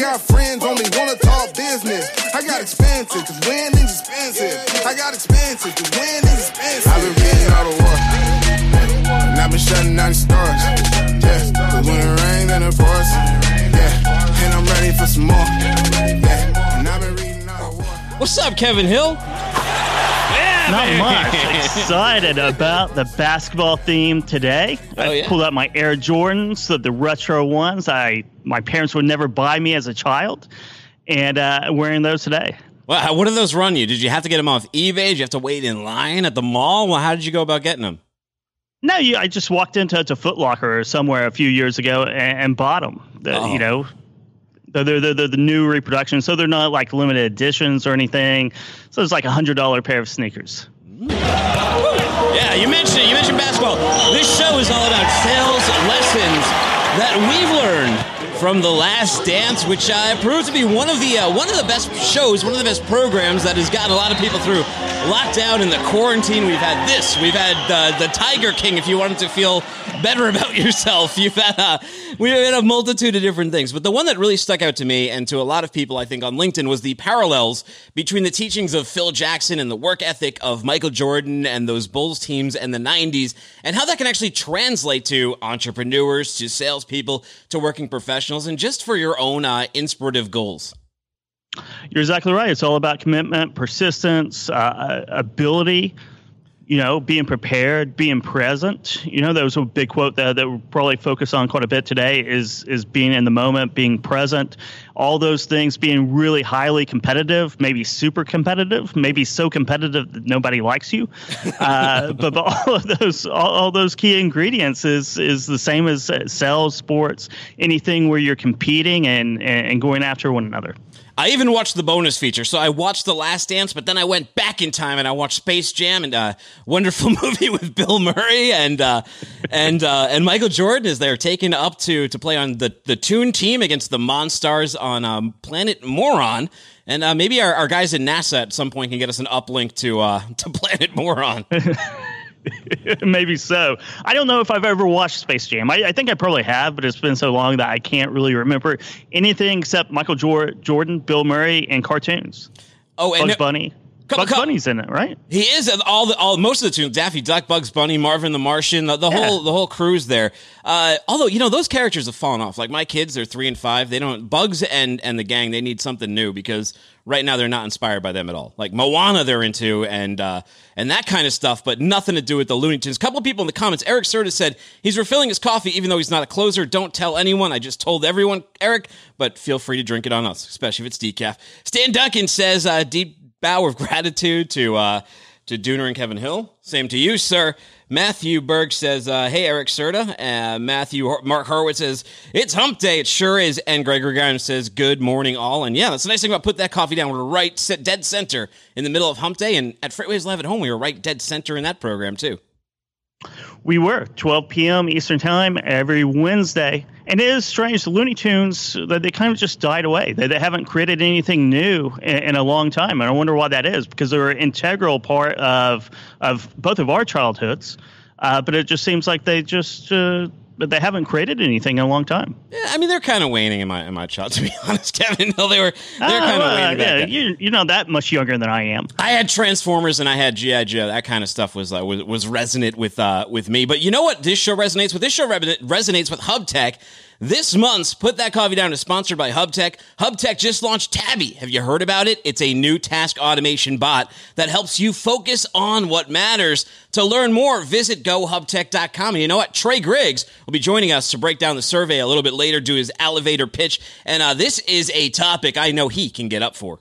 got friends, only wanna talk business. I got expensive, cause winning's expensive. I got expensive, cause winning's expensive. I've been reading all the war. And I've been shutting down the stars. Yeah, cause when it rains, then it pours. Yeah, and I'm ready for some more. Yeah, and I've been reading all the war. What's up, Kevin Hill? Not much. Excited about the basketball theme today. Oh, I yeah. pulled out my Air Jordans, the, the retro ones. I my parents would never buy me as a child, and uh, wearing those today. Well, how- what did those run you? Did you have to get them off eBay? Did you have to wait in line at the mall? Well, how did you go about getting them? No, you, I just walked into to Foot Locker somewhere a few years ago and, and bought them. The, Oh. You know, they're, they're, they're, the new reproduction, so they're not like limited editions or anything. So it's like a hundred dollar pair of sneakers. Yeah, you mentioned it. You mentioned basketball. This show is all about sales lessons that we've learned from The Last Dance, which uh, proved to be one of the uh, one of the best shows, one of the best programs that has gotten a lot of people through lockdown and the quarantine. We've had this. We've had uh, the Tiger King. If you wanted to feel better about yourself, you've had uh, we've had a multitude of different things. But the one that really stuck out to me and to a lot of people, I think, on LinkedIn was the parallels between the teachings of Phil Jackson and the work ethic of Michael Jordan and those Bulls teams in the 90s, and how that can actually translate to entrepreneurs, to salespeople, to working professionals, and just for your own uh, inspirative goals. You're exactly right. It's all about commitment, persistence, uh, ability. You know, being prepared, being present. You know, that was a big quote that that we'll probably focus on quite a bit today. Is is being in the moment, being present. All those things, being really highly competitive, maybe super competitive, maybe so competitive that nobody likes you. Uh, but, but all of those, all, all those key ingredients is is the same as uh, sales, sports, anything where you're competing and and, and going after one another. I even watched the bonus feature. So I watched The Last Dance, but then I went back in time and I watched Space Jam and a wonderful movie with Bill Murray and uh, and uh, and Michael Jordan is there taken up to to play on the the Toon team against the Monstars on um, Planet Moron. And uh, maybe our, our guys at NASA at some point can get us an uplink to uh, to Planet Moron. Maybe so. I don't know if I've ever watched Space Jam. I, I think I probably have, but it's been so long that I can't really remember anything except Michael Jor- Jordan, Bill Murray, and cartoons. Oh, and Bugs Bunny. Bugs Bunny's in it, right? He is all the all most of the tunes. Daffy Duck, Bugs Bunny, Marvin the Martian, the, the Yeah. whole the whole crew's there. Uh, although you know those characters have fallen off. Like my kids, they're three and five. They don't Bugs and and the gang. They need something new because right now they're not inspired by them at all. Like Moana, they're into and uh, and that kind of stuff, but nothing to do with the Looney Tunes. A couple of people in the comments. Eric Serta said he's refilling his coffee even though he's not a closer. Don't tell anyone. I just told everyone, Eric, but feel free to drink it on us, especially if it's decaf. Stan Duncan says uh, deep bow of gratitude to uh, to Dooner and Kevin Hill. Same to you, sir. Matthew Berg says, uh, "Hey, Eric Serta." Uh, Matthew Mark Horowitz says, "It's Hump Day. It sure is." And Gregory Grimes says, "Good morning, all." And yeah, that's the nice thing about put that coffee down. We're right dead center in the middle of Hump Day, and at FreightWaves Live at Home, we were right dead center in that program too. We were 12 p.m. Eastern Time every Wednesday, and it is strange. The Looney Tunes they kind of just died away. They, they haven't created anything new in, in a long time, and I wonder why that is. Because they're an integral part of of both of our childhoods, uh, but it just seems like they just uh, they haven't created anything in a long time. Yeah, I mean, they're kind of waning in my in my child, to be honest, Kevin Hill. They were they're Ah, kind of well, waning. yeah, you you're not that much younger than I am. I had Transformers and I had GI Joe. That kind of stuff was uh, was, was resonant with uh, with me. But you know what? This show resonates with. This show re- resonates with Hubtek. This month's Put That Coffee Down is sponsored by Hubtek. Hubtek just launched Tabby. Have you heard about it? It's a new task automation bot that helps you focus on what matters. To learn more, visit gohubtek.com. And you know what? Trey Griggs will be joining us to break down the survey a little bit later, do his elevator pitch. And uh, this is a topic I know he can get up for.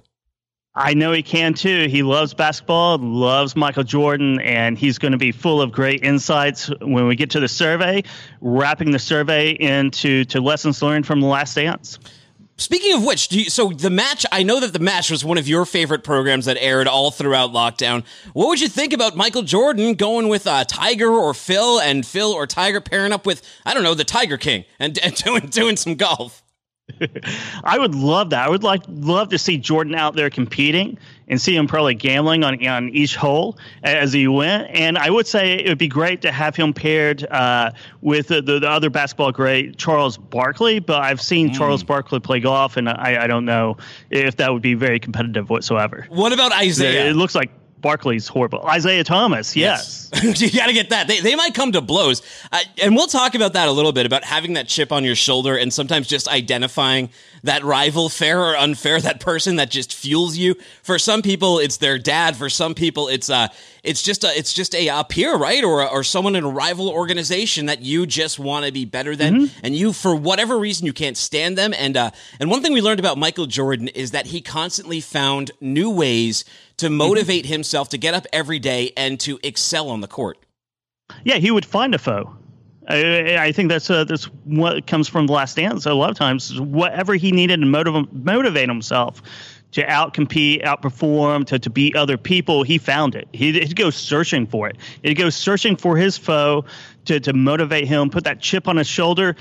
I know he can too. He loves basketball, loves Michael Jordan, and he's going to be full of great insights when we get to the survey, wrapping the survey into to lessons learned from the last dance. Speaking of which, you, so the match, I know that the match was one of your favorite programs that aired all throughout lockdown. What would you think about Michael Jordan going with uh, Tiger or Phil and Phil or Tiger pairing up with, I don't know, the Tiger King and, and doing, doing some golf? I would love that. I would like love to see Jordan out there competing and see him probably gambling on on each hole as he went. And I would say it would be great to have him paired uh, with the, the, the, other basketball great Charles Barkley. But I've seen mm. Charles Barkley play golf, and I, I don't know if that would be very competitive whatsoever. What about Isiah? It, it looks like Barkley's horrible. Isiah Thomas, yes. yes. you got to get that. They, they might come to blows. Uh, and we'll talk about that a little bit about having that chip on your shoulder and sometimes just identifying that rival, fair or unfair, that person that just fuels you. For some people, it's their dad. For some people, it's uh, it's just a, it's just a, a peer, right, or or someone in a rival organization that you just want to be better than, mm-hmm. and you, for whatever reason, you can't stand them. And uh, and one thing we learned about Michael Jordan is that he constantly found new ways to mm-hmm. motivate mm-hmm. himself to get up every day and to excel on the court. Yeah, he would find a foe. I, I think that's uh, that's what comes from the Last Dance. A lot of times, whatever he needed to motivate motivate himself to outcompete, outperform, to, to beat other people, he found it. He, he'd go searching for it. He'd go searching for his foe to, to motivate him, put that chip on his shoulder,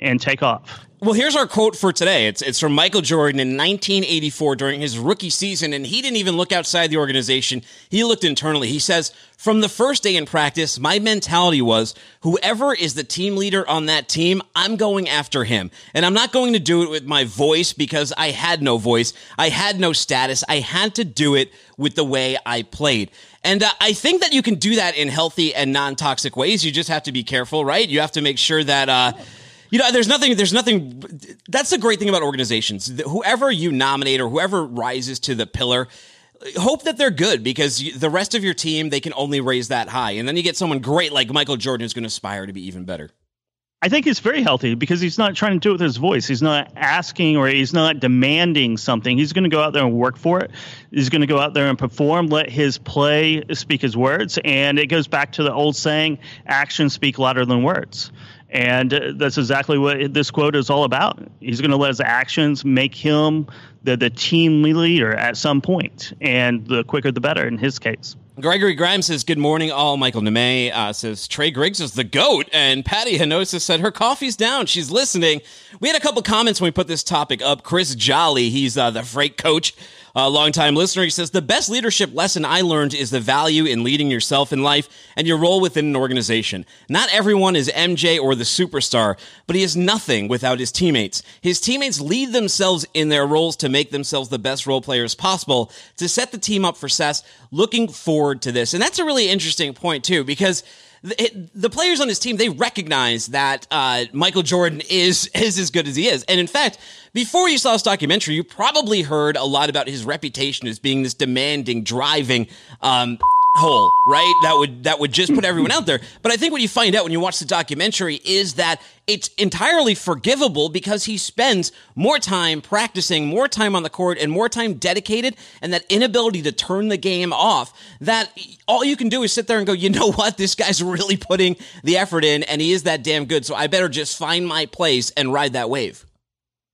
and take off. Well, here's our quote for today. It's it's from Michael Jordan in 1984 during his rookie season, and he didn't even look outside the organization. He looked internally. He says, "From the first day in practice, my mentality was whoever is the team leader on that team, I'm going after him, and I'm not going to do it with my voice because I had no voice, I had no status. I had to do it with the way I played." And uh, I think that you can do that in healthy and non toxic ways. You just have to be careful, right? You have to make sure that. Uh, you know, there's nothing, there's nothing, that's the great thing about organizations. Whoever you nominate or whoever rises to the pillar, hope that they're good because the rest of your team, they can only raise that high. And then you get someone great like Michael Jordan who's going to aspire to be even better. I think he's very healthy because he's not trying to do it with his voice. He's not asking or he's not demanding something. He's going to go out there and work for it. He's going to go out there and perform, let his play speak his words. And it goes back to the old saying actions speak louder than words. And uh, that's exactly what this quote is all about. He's going to let his actions make him the, the team leader at some point, and the quicker the better in his case. Gregory Grimes says, Good morning, all. Michael Nemay uh, says, Trey Griggs is the GOAT. And Patty Hanosa said, Her coffee's down. She's listening. We had a couple comments when we put this topic up. Chris Jolly, he's uh, the freight coach a longtime listener. He says, The best leadership lesson I learned is the value in leading yourself in life and your role within an organization. Not everyone is MJ or the superstar, but he is nothing without his teammates. His teammates lead themselves in their roles to make themselves the best role players possible to set the team up for success. Looking forward to this. And that's a really interesting point, too, because the, the players on his team they recognize that uh, Michael Jordan is is as good as he is, and in fact, before you saw this documentary, you probably heard a lot about his reputation as being this demanding, driving. Um, hole, right? That would that would just put everyone out there. But I think what you find out when you watch the documentary is that it's entirely forgivable because he spends more time practicing, more time on the court, and more time dedicated, and that inability to turn the game off. That all you can do is sit there and go, you know what? This guy's really putting the effort in, and he is that damn good. So I better just find my place and ride that wave.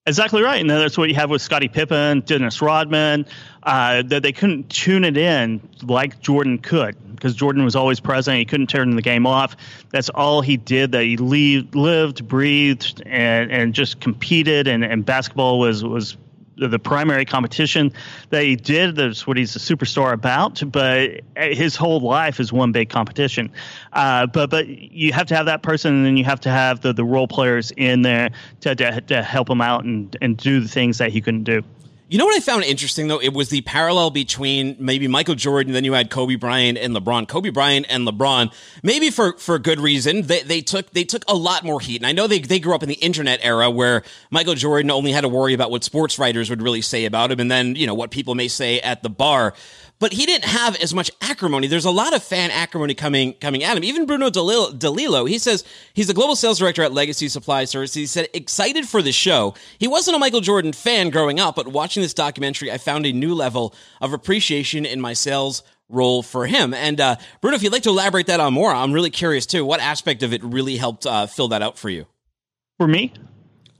Exactly right, and that's what you have with Scottie Pippen, Dennis Rodman. Uh, that they couldn't tune it in like Jordan could because Jordan was always present. He couldn't turn the game off. That's all he did. That he lived, lived breathed, and and just competed. And, and basketball was was the primary competition that he did. That's what he's a superstar about. But his whole life is one big competition. Uh, but but you have to have that person, and then you have to have the, the role players in there to, to, to help him out and, and do the things that he couldn't do. You know what I found interesting though? It was the parallel between maybe Michael Jordan, then you had Kobe Bryant and LeBron. Kobe Bryant and LeBron, maybe for for good reason, they they took they took a lot more heat. And I know they they grew up in the internet era where Michael Jordan only had to worry about what sports writers would really say about him, and then you know what people may say at the bar but he didn't have as much acrimony. There's a lot of fan acrimony coming coming at him. Even Bruno DeLillo, he says he's the global sales director at Legacy Supply Services. He said excited for the show. He wasn't a Michael Jordan fan growing up, but watching this documentary, I found a new level of appreciation in my sales role for him. And uh, Bruno, if you'd like to elaborate that on more, I'm really curious too. What aspect of it really helped uh, fill that out for you? For me,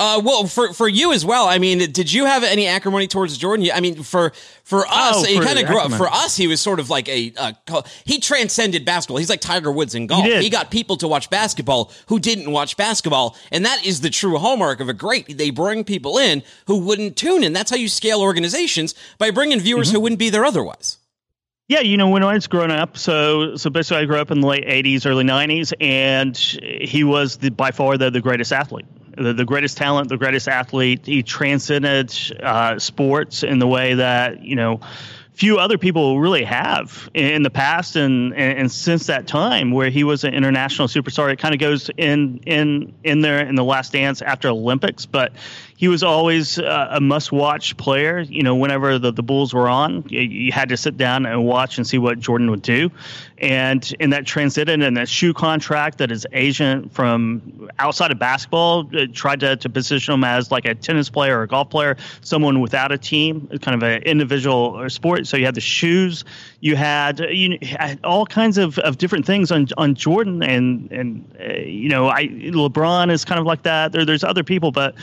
Uh, well, for for you as well. I mean, did you have any acrimony towards Jordan? I mean, for for us, Oh, he kind of grew up. For us, he was sort of like a uh, he transcended basketball. He's like Tiger Woods in golf. He did. got people to watch basketball who didn't watch basketball, and that is the true hallmark of a great. They bring people in who wouldn't tune in. That's how you scale organizations by bringing viewers Mm-hmm. who wouldn't be there otherwise. Yeah, you know, when I was growing up, so so basically, I grew up in the late '80s, early '90s, and he was the, by far the, the greatest athlete, the, the greatest talent, the greatest athlete. He transcended uh, sports in the way that you know few other people really have in the past and, and, and since that time where he was an international superstar it kind of goes in in in there in the last dance after olympics but he was always uh, a must-watch player. You know, whenever the, the Bulls were on, you, you had to sit down and watch and see what Jordan would do. And in that transcended and that shoe contract that his agent from outside of basketball uh, tried to, to position him as like a tennis player or a golf player, someone without a team, kind of an individual sport. So you had the shoes, you had uh, you had all kinds of, of different things on on Jordan, and and uh, you know, I LeBron is kind of like that. There, there's other people, but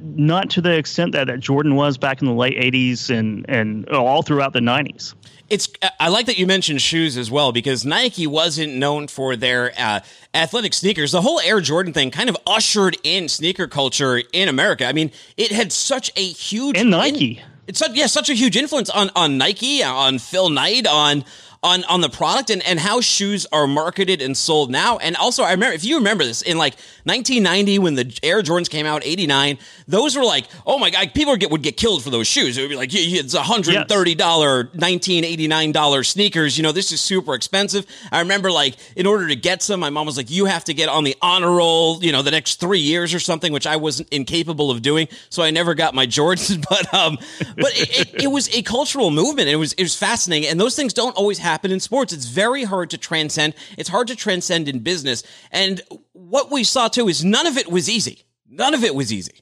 not to the extent that, that Jordan was back in the late 80s and, and all throughout the 90s. It's I like that you mentioned shoes as well because Nike wasn't known for their uh, athletic sneakers. The whole Air Jordan thing kind of ushered in sneaker culture in America. I mean, it had such a huge And Nike. it's such yeah, such a huge influence on on Nike, on Phil Knight, on on on the product and and how shoes are marketed and sold now. And also, I remember if you remember this in like 1990 when the Air Jordans came out, 89, those were like, oh my god, people would get would get killed for those shoes. It would be like, it's 130 dollar, 1989 dollar sneakers. You know, this is super expensive. I remember like in order to get some, my mom was like, you have to get on the honor roll, you know, the next three years or something, which I wasn't incapable of doing. So I never got my Jordans, but um, but it, it, it was a cultural movement. It was it was fascinating, and those things don't always happen in sports. It's very hard to transcend. It's hard to transcend in business, and what we saw too is none of it was easy. None of it was easy.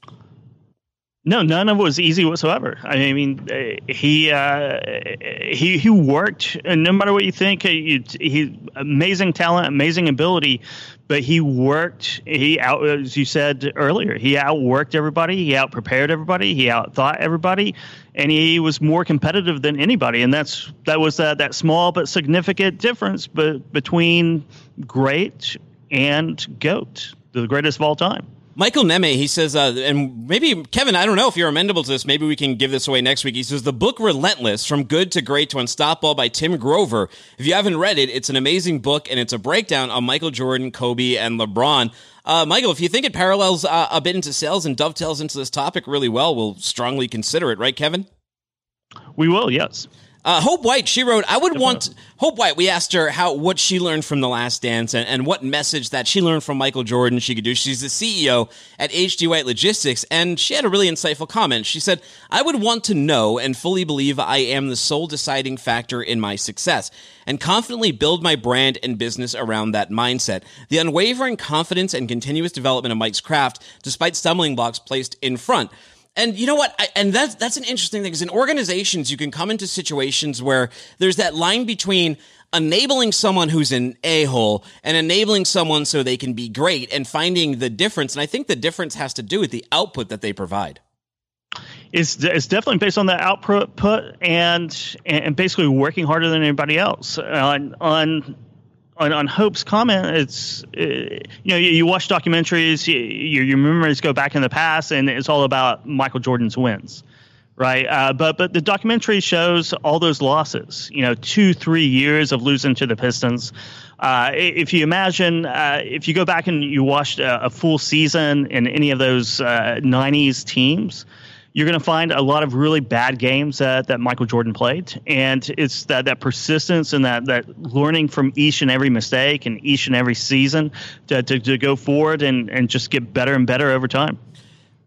No, none of it was easy whatsoever. I mean, uh, he uh, he he worked, and no matter what you think, he, he amazing talent, amazing ability, but he worked. He out, as you said earlier, he outworked everybody. He outprepared everybody. He outthought everybody, and he was more competitive than anybody. And that's that was that that small but significant difference, but between great and goat, the greatest of all time. Michael Neme, he says, uh, and maybe Kevin, I don't know if you're amenable to this. Maybe we can give this away next week. He says the book "Relentless: From Good to Great to Unstoppable" by Tim Grover. If you haven't read it, it's an amazing book, and it's a breakdown on Michael Jordan, Kobe, and LeBron. Uh, Michael, if you think it parallels uh, a bit into sales and dovetails into this topic really well, we'll strongly consider it, right, Kevin? We will, yes. Uh, Hope White, she wrote, I would want Hope White. We asked her how what she learned from The Last Dance and, and what message that she learned from Michael Jordan she could do. She's the CEO at HD White Logistics, and she had a really insightful comment. She said, I would want to know and fully believe I am the sole deciding factor in my success and confidently build my brand and business around that mindset. The unwavering confidence and continuous development of Mike's craft, despite stumbling blocks placed in front. And you know what? I, and that's that's an interesting thing because in organizations you can come into situations where there's that line between enabling someone who's an a-hole and enabling someone so they can be great and finding the difference. And I think the difference has to do with the output that they provide. It's, it's definitely based on the output put and and basically working harder than anybody else uh, on on on, on Hope's comment, it's uh, you know you, you watch documentaries, you, your memories go back in the past, and it's all about Michael Jordan's wins, right? Uh, but but the documentary shows all those losses. You know, two three years of losing to the Pistons. Uh, if you imagine, uh, if you go back and you watched a, a full season in any of those uh, '90s teams you're going to find a lot of really bad games that, that Michael Jordan played. And it's that, that persistence and that, that learning from each and every mistake and each and every season to, to, to go forward and, and just get better and better over time.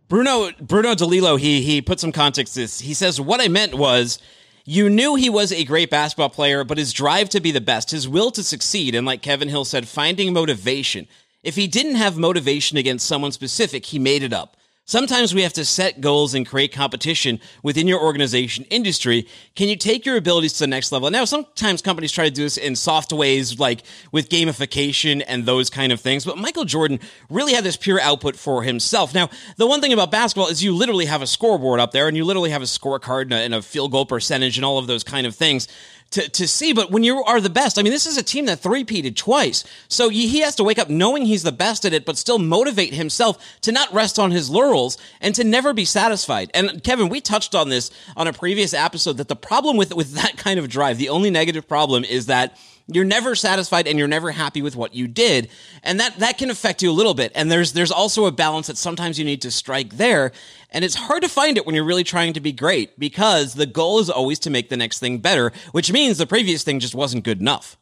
Bruno Bruno DeLillo, he he put some context to this. He says, What I meant was you knew he was a great basketball player, but his drive to be the best, his will to succeed, and like Kevin Hill said, finding motivation. If he didn't have motivation against someone specific, he made it up. Sometimes we have to set goals and create competition within your organization industry. Can you take your abilities to the next level? Now, sometimes companies try to do this in soft ways, like with gamification and those kind of things. But Michael Jordan really had this pure output for himself. Now, the one thing about basketball is you literally have a scoreboard up there and you literally have a scorecard and a, and a field goal percentage and all of those kind of things to, to see. But when you are the best, I mean, this is a team that three-peated twice. So he has to wake up knowing he's the best at it, but still motivate himself to not rest on his laurels and to never be satisfied. And Kevin, we touched on this on a previous episode that the problem with, with that kind of drive, the only negative problem is that you're never satisfied and you're never happy with what you did and that that can affect you a little bit and there's there's also a balance that sometimes you need to strike there and it's hard to find it when you're really trying to be great because the goal is always to make the next thing better which means the previous thing just wasn't good enough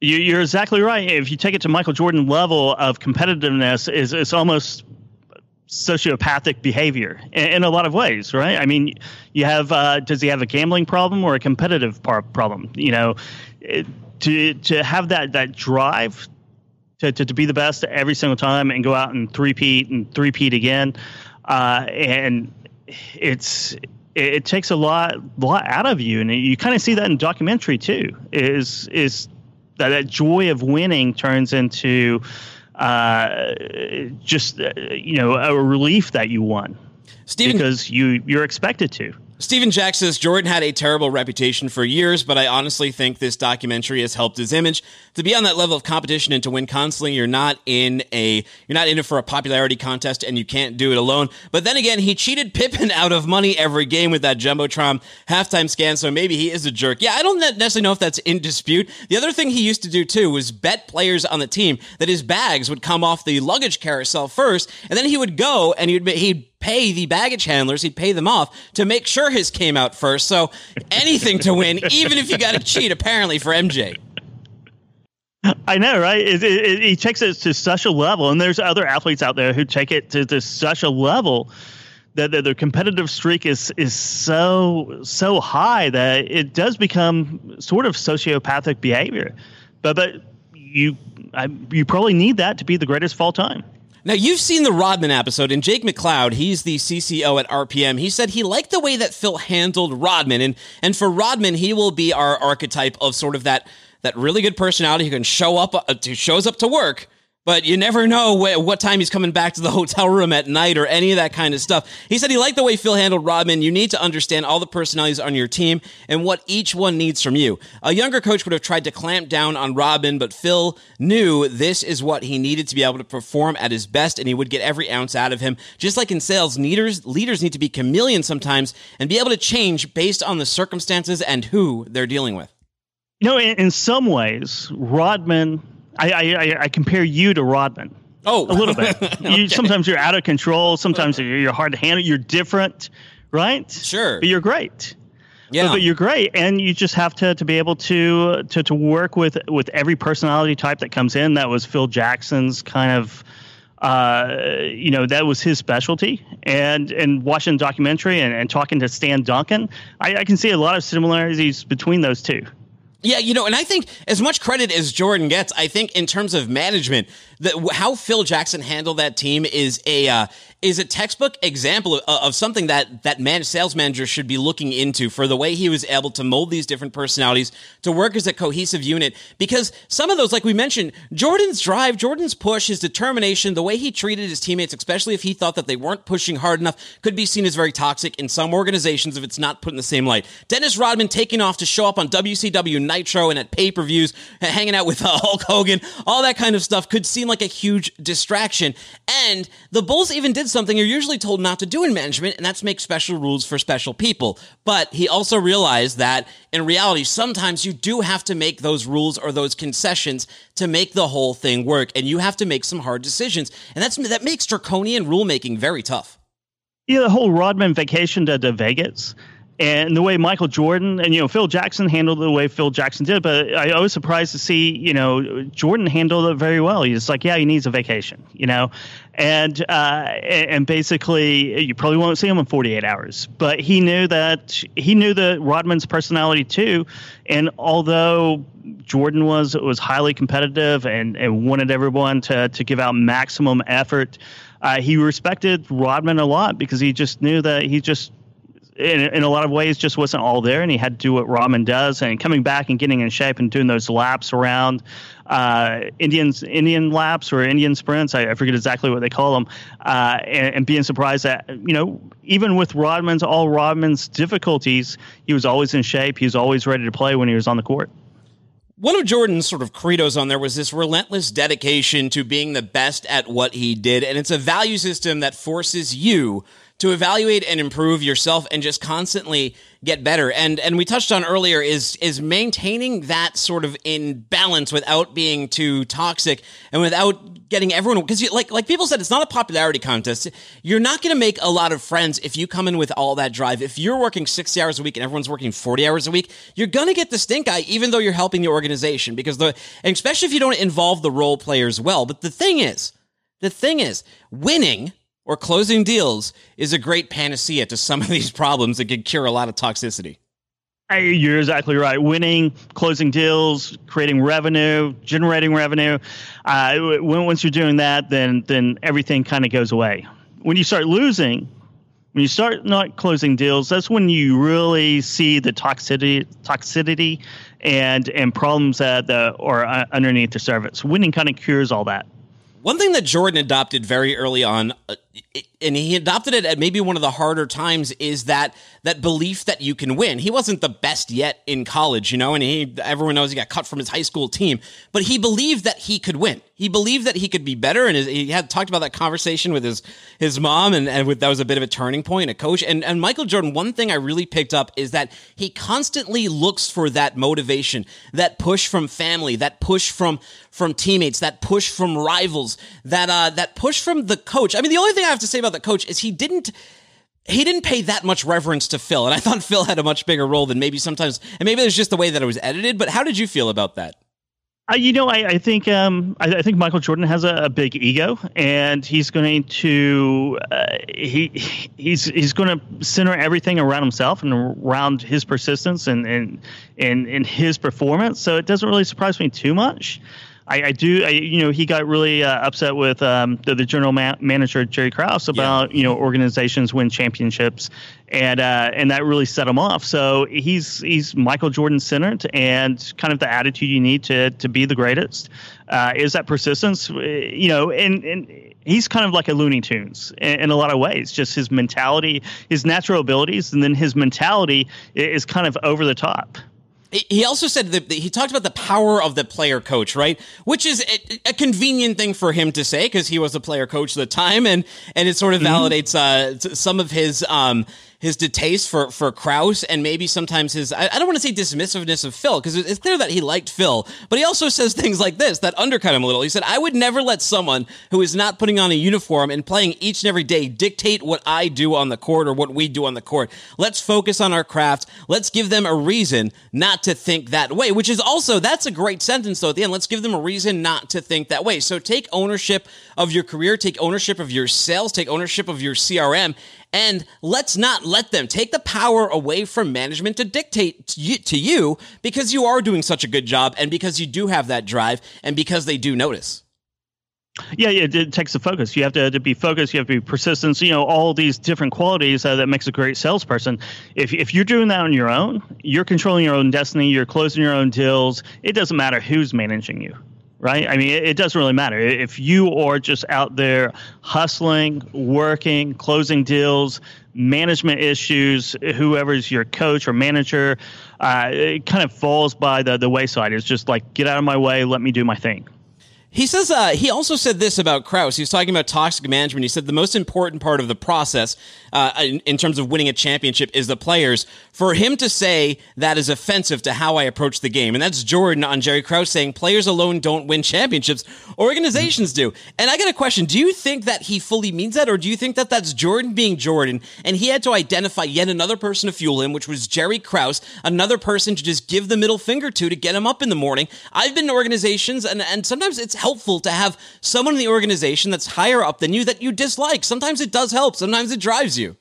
you're exactly right. If you take it to Michael Jordan level of competitiveness, is it's almost sociopathic behavior in, a lot of ways, right? I mean, you have uh, does he have a gambling problem or a competitive par- problem? You know, it, to to have that that drive to, to, to be the best every single time and go out and three-peat and three-peat again, uh, and it's it, it, takes a lot lot out of you, and you kind of see that in documentary too. Is is that, that joy of winning turns into uh, just uh, you know a relief that you won Steven, because you you're expected to. Stephen Jack says Jordan had a terrible reputation for years, but I honestly think this documentary has helped his image. To be on that level of competition and to win constantly, you're not in a you're not in it for a popularity contest, and you can't do it alone. But then again, he cheated Pippen out of money every game with that jumbotron halftime scan, so maybe he is a jerk. Yeah, I don't necessarily know if that's in dispute. The other thing he used to do too was bet players on the team that his bags would come off the luggage carousel first, and then he would go and he'd he'd pay the baggage handlers, he'd pay them off to make sure his came out first. So anything to win, even if you got to cheat, apparently, for MJ. I know, right? It, it, it, he takes it to such a level, and there's other athletes out there who take it to, to such a level that the, the competitive streak is is so so high that it does become sort of sociopathic behavior. But but you I, you probably need that to be the greatest of all time. Now, you've seen the Rodman episode, and Jake McLeod, he's the CCO at RPM. He said he liked the way that Phil handled Rodman. And, and for Rodman, he will be our archetype of sort of that, that really good personality who can show up, uh, who shows up to work, but you never know wh- what time he's coming back to the hotel room at night or any of that kind of stuff. He said he liked the way Phil handled Rodman. You need to understand all the personalities on your team and what each one needs from you. A younger coach would have tried to clamp down on Rodman, but Phil knew this is what he needed to be able to perform at his best, and he would get every ounce out of him. Just like in sales, leaders leaders need to be chameleons sometimes and be able to change based on the circumstances and who they're dealing with. You know, in, in some ways, Rodman I, I, I compare you to Rodman. Oh, a little bit. okay. you, sometimes you're out of control. Sometimes you're hard to handle. You're different, right? Sure. But you're great. Yeah. But, but, you're great, and you just have to, to be able to, to to work with with every personality type that comes in. That was Phil Jackson's kind of, uh, you know, that was his specialty. And and watching the documentary and, and talking to Stan Duncan, I, I can see a lot of similarities between those two. Yeah, you know, and I think as much credit as Jordan gets, I think in terms of management, how Phil Jackson handled that team is a uh, is a textbook example of, of, something that that man sales manager should be looking into for the way he was able to mold these different personalities to work as a cohesive unit. Because some of those, like we mentioned, Jordan's drive, Jordan's push, his determination, the way he treated his teammates, especially if he thought that they weren't pushing hard enough, could be seen as very toxic in some organizations if it's not put in the same light. Dennis Rodman taking off to show up on WCW Nitro and at pay per views, hanging out with uh, Hulk Hogan, all that kind of stuff could seem like a huge distraction. And the Bulls even did something you're usually told not to do in management, and that's make special rules for special people. But he also realized that in reality, sometimes you do have to make those rules or those concessions to make the whole thing work, and you have to make some hard decisions. And that's that makes draconian rulemaking very tough. Yeah, the whole Rodman vacation to, to Vegas and the way Michael Jordan and you know Phil Jackson handled it the way Phil Jackson did, but I, I was surprised to see you know Jordan handled it very well. He's like, yeah, he needs a vacation, you know, and uh, and basically you probably won't see him in 48 hours, but he knew that he knew that Rodman's personality too, and although Jordan was was highly competitive and, and wanted everyone to to give out maximum effort Uh, he respected Rodman a lot because he just knew that he just in, in a lot of ways just wasn't all there and he had to do what Rodman does and coming back and getting in shape and doing those laps around uh, Indians Indian laps or Indian sprints I, I, forget exactly what they call them uh, and, and, being surprised that you know even with Rodman's all Rodman's difficulties he was always in shape he was always ready to play when he was on the court one of Jordan's sort of credos on there was this relentless dedication to being the best at what he did. And it's a value system that forces you to evaluate and improve yourself and just constantly get better. And and we touched on earlier is is maintaining that sort of in balance without being too toxic and without getting everyone because like like people said it's not a popularity contest. You're not going to make a lot of friends if you come in with all that drive. If you're working 60 hours a week and everyone's working 40 hours a week, you're going to get the stink eye even though you're helping the organization because the especially if you don't involve the role players well. But the thing is, the thing is, winning or closing deals is a great panacea to some of these problems that can cure a lot of toxicity. Hey, you're exactly right. Winning, closing deals, creating revenue, generating revenue. Uh, once you're doing that, then then everything kind of goes away. When you start losing, when you start not closing deals, that's when you really see the toxicity, toxicity, and and problems that the, are underneath the surface. Winning kind of cures all that. One thing that Jordan adopted very early on, and he adopted it at maybe one of the harder times, is that that belief that you can win. He wasn't the best yet in college, you know, and he everyone knows he got cut from his high school team, but he believed that he could win. He believed that he could be better, and his, he had talked about that conversation with his his mom, and, and with, that was a bit of a turning point. A coach and and Michael Jordan. One thing I really picked up is that he constantly looks for that motivation, that push from family, that push from from teammates, that push from rivals, that uh, that push from the coach. I mean, the only thing I have to say about the coach is he didn't he didn't pay that much reverence to Phil, and I thought Phil had a much bigger role than maybe sometimes, and maybe it was just the way that it was edited. But how did you feel about that? Uh, you know, I, I think um, I, I, think Michael Jordan has a, a, big ego, and he's going to uh, he he's he's going to center everything around himself and around his persistence and and and, and his performance. So it doesn't really surprise me too much. I, I do, I, you know, he got really uh, upset with um, the, the, general ma- manager Jerry Krause about yeah. you know organizations win championships, and uh, and that really set him off. So he's he's Michael Jordan centered, and kind of the attitude you need to to be the greatest uh, is that persistence. You know, and and he's kind of like a Looney Tunes in, in, a lot of ways. Just his mentality, his natural abilities, and then his mentality is kind of over the top. He also said that he talked about the power of the player coach, right? Which is a, a convenient thing for him to say because he was the player coach at the time, and and it sort of mm-hmm. validates uh, some of his um, his distaste for for Krause and maybe sometimes his I, I don't want to say dismissiveness of Phil because it's clear that he liked Phil, but he also says things like this that undercut him a little. He said, "I would never let someone who is not putting on a uniform and playing each and every day dictate what I do on the court or what we do on the court. Let's focus on our craft. Let's give them a reason not to think that way." Which is also that's a great sentence though at the end. Let's give them a reason not to think that way. So take ownership of your career, take ownership of your sales, take ownership of your CRM, and let's not let them take the power away from management to dictate to you because you are doing such a good job and because you do have that drive and because they do notice. Yeah, yeah, it takes the focus. You have to, to be focused. You have to be persistent. You know, all these different qualities uh, that makes a great salesperson. If, if you're doing that on your own, you're controlling your own destiny. You're closing your own deals. It doesn't matter who's managing you right? I mean, it, it, doesn't really matter. If you are just out there hustling, working, closing deals, management issues, whoever's your coach or manager, uh, it kind of falls by the, the wayside. It's just like, get out of my way, let me do my thing. He says uh, he also said this about Krause. He was talking about toxic management. He said the most important part of the process, uh, in, in, terms of winning a championship, is the players. For him to say that is offensive to how I approach the game, and that's Jordan on Jerry Krause saying players alone don't win championships, organizations do. And I got a question: Do you think that he fully means that, or do you think that that's Jordan being Jordan, and he had to identify yet another person to fuel him, which was Jerry Krause, another person to just give the middle finger to to get him up in the morning? I've been in organizations, and and sometimes it's helpful to have someone in the organization that's higher up than you that you dislike. Sometimes it does help. Sometimes it drives you.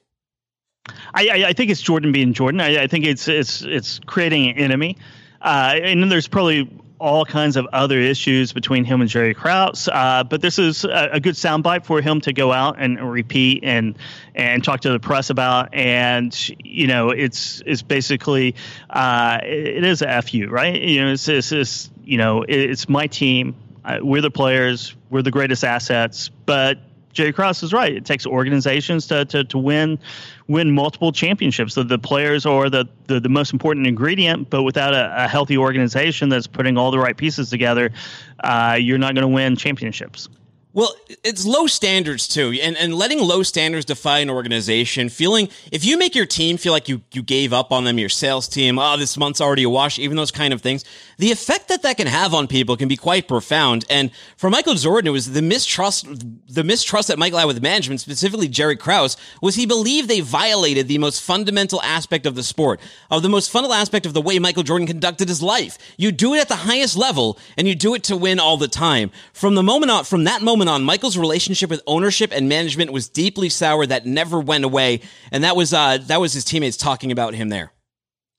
I, I think it's Jordan being Jordan. I, I, think it's it's it's creating an enemy, uh, and then there's probably all kinds of other issues between him and Jerry Krause. Uh, but this is a, a, good soundbite for him to go out and repeat and and talk to the press about. And you know, it's it's basically uh, it is a fu, right? You know, it's it's, it's you know, it's my team. We're the players. We're the greatest assets, but Jerry Krause is right. It takes organizations to, to, to win win multiple championships. So the players are the, the, the most important ingredient, but without a, a, healthy organization that's putting all the right pieces together, uh, you're not going to win championships. Well, it's low standards too, and and letting low standards define an organization. Feeling if you make your team feel like you you gave up on them, your sales team, oh, this month's already a wash, even those kind of things. The effect that that can have on people can be quite profound. And for Michael Jordan, it was the mistrust, the mistrust that Michael had with management, specifically Jerry Krause, was he believed they violated the most fundamental aspect of the sport, of the most fundamental aspect of the way Michael Jordan conducted his life. You do it at the highest level, and you do it to win all the time. From the moment on, from that moment moment on, Michael's relationship with ownership and management was deeply sour. That never went away, and that was uh, that was his teammates talking about him there.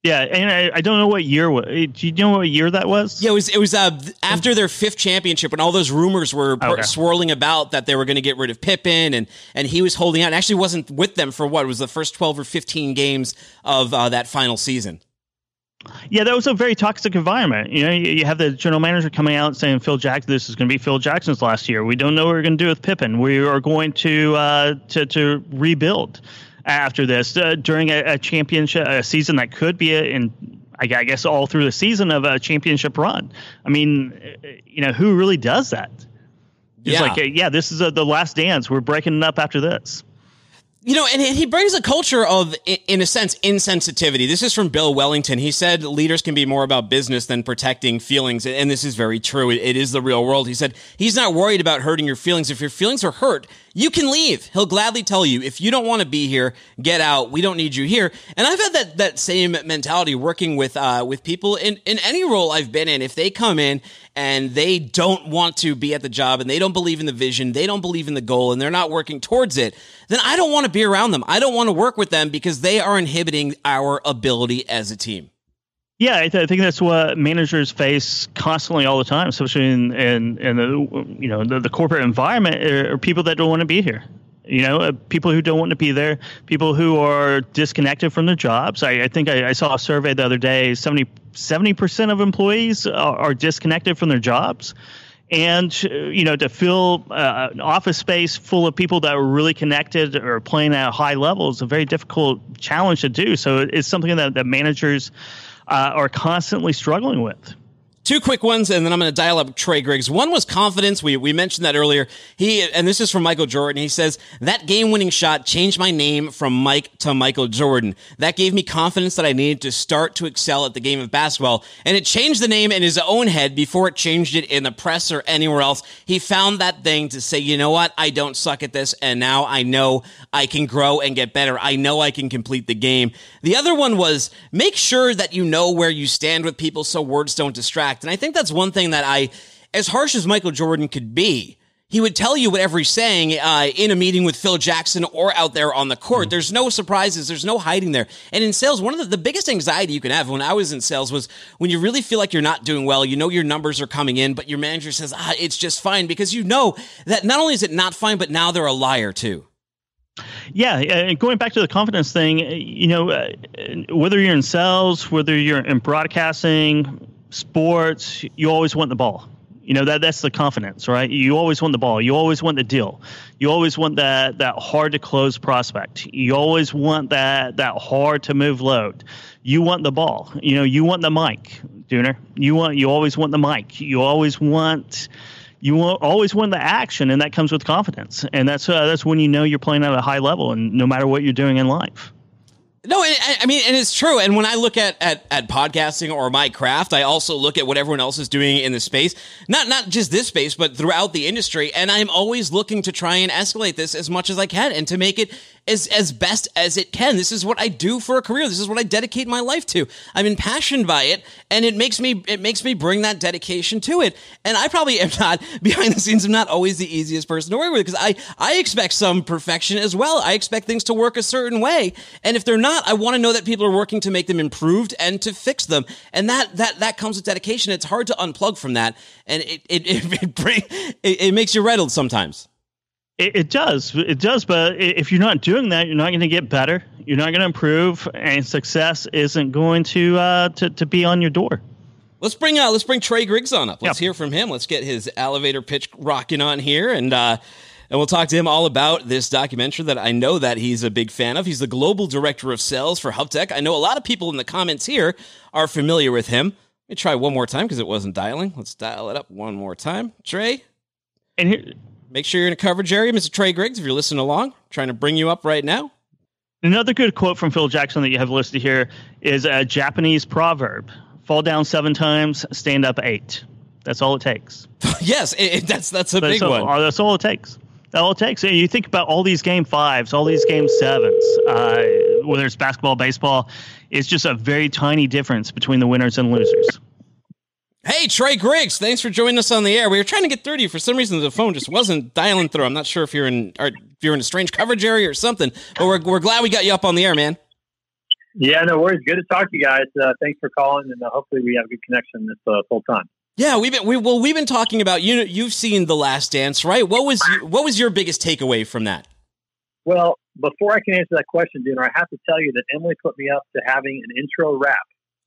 Yeah, and I, I, don't know what year. Eh, do you know what year that was? Yeah, it was. It was uh, after their fifth championship, and all those rumors were okay. swirling about that they were going to get rid of Pippen, and and he was holding out. And actually, wasn't with them for what it was the first twelve or fifteen games of uh, that final season. Yeah, that was a very toxic environment. You know, you, you have the general manager coming out saying Phil Jackson, this is going to be Phil Jackson's last year. We don't know what we're going to do with Pippen. We are going to uh, to, to rebuild after this uh, during a, a, championship a season that could be a, in I guess all through the season of a championship run. I mean, you know, who really does that? It's yeah. like, yeah, this is a, the last dance. We're breaking it up after this. You know, and he brings a culture of, in a sense, insensitivity. This is from Bill Wellington. He said leaders can be more about business than protecting feelings. And this is very true. It is the real world. He said he's not worried about hurting your feelings. If your feelings are hurt, you can leave. He'll gladly tell you, if you don't want to be here, get out. We don't need you here. And I've had that, that same mentality working with, uh, with people in, in any role I've been in. If they come in and they don't want to be at the job and they don't believe in the vision, they don't believe in the goal and they're not working towards it, then I don't want to be around them. I don't want to work with them because they are inhibiting our ability as a team. Yeah, I, th- I, think that's what managers face constantly all the time, especially in in, in the you know the, the corporate environment, are, people that don't want to be here. You know, uh, people who don't want to be there, people who are disconnected from their jobs. I, I think I, I, saw a survey the other day 70 percent of employees are, are, disconnected from their jobs. And uh, you know, to fill uh, an office space full of people that are really connected or playing at a high level is a very difficult challenge to do. So it's something that, that managers uh, are constantly struggling with. Two quick ones, and then I'm going to dial up Trey Griggs. One was confidence. We we mentioned that earlier. He and this is from Michael Jordan. He says that game-winning shot changed my name from Mike to Michael Jordan. That gave me confidence that I needed to start to excel at the game of basketball, and it changed the name in his own head before it changed it in the press or anywhere else. He found that thing to say, you know what, I don't suck at this, and now I know I can grow and get better. I know I can complete the game. The other one was make sure that you know where you stand with people so words don't distract fact. And I think that's one thing that I, as harsh as Michael Jordan could be, he would tell you whatever he's saying uh, in a meeting with Phil Jackson or out there on the court. Mm. There's no surprises. There's no hiding there. And in sales, one of the, the, biggest anxiety you can have when I was in sales was when you really feel like you're not doing well. You know your numbers are coming in, but your manager says, ah, it's just fine because you know that not only is it not fine, but now they're a liar too. Yeah, and going back to the confidence thing, you know, uh, whether you're in sales, whether you're in broadcasting, sports, you always want the ball. You know that that's the confidence, right? You always want the ball. You always want the deal. You always want that that hard to close prospect. You always want that that hard to move load. You want the ball. You know you want the mic, Dooner. You want you always want the mic. You always want you want, always want the action, and that comes with confidence. And that's uh, that's when you know you're playing at a high level, and no matter what you're doing in life. No, I mean, and it's true. And when I look at, at, at podcasting or my craft, I also look at what everyone else is doing in the space. Not not just this space, but throughout the industry. And I'm always looking to try and escalate this as much as I can and to make it as as best as it can. This is what I do for a career. This is what I dedicate my life to. I'm impassioned by it, and it makes me it makes me bring that dedication to it. And I probably am not behind the scenes. I'm not always the easiest person to work with because I I expect some perfection as well. I expect things to work a certain way, and if they're not, I want to know that people are working to make them improved and to fix them. And that that that comes with dedication. It's hard to unplug from that, and it it it, it, bring, it, it makes you rattled sometimes. It, it, does. It does. But if you're not doing that, you're not going to get better. You're not going to improve, and success isn't going to uh, to to be on your door. Let's bring uh, let's bring Trey Griggs on up. Let's yep. hear from him. Let's get his elevator pitch rocking on here, and uh, and we'll talk to him all about this documentary that I know that he's a big fan of. He's the global director of sales for Hubtek. I know a lot of people in the comments here are familiar with him. Let me try one more time because it wasn't dialing. Let's dial it up one more time. Trey, and here, make sure you're in a coverage area, Mr. Trey Griggs, if you're listening along. trying to bring you up right now. Another good quote from Phil Jackson that you have listed here is a Japanese proverb fall down seven times, stand up eight. That's all it takes. yes, it, it, that's that's a that's big all, one. That's all it takes. That's all it takes. You think about all these game fives, all these game sevens, uh, whether it's basketball, baseball, it's just a very tiny difference between the winners and losers. Hey, Trey Griggs, thanks for joining us on the air. We were trying to get through to you. For some reason, the phone just wasn't dialing through. I'm not sure if you're in or if you're in a strange coverage area or something, but we're, we're glad we got you up on the air, man. Yeah, no worries. Good to talk to you guys. Uh, thanks for calling, and uh, hopefully we have a good connection this uh, full time. Yeah, we've been we, well. We've been talking about you. You've seen the Last Dance, right? What was what was your biggest takeaway from that? Well, before I can answer that question, Dooner, I have to tell you that Emily put me up to having an intro rap.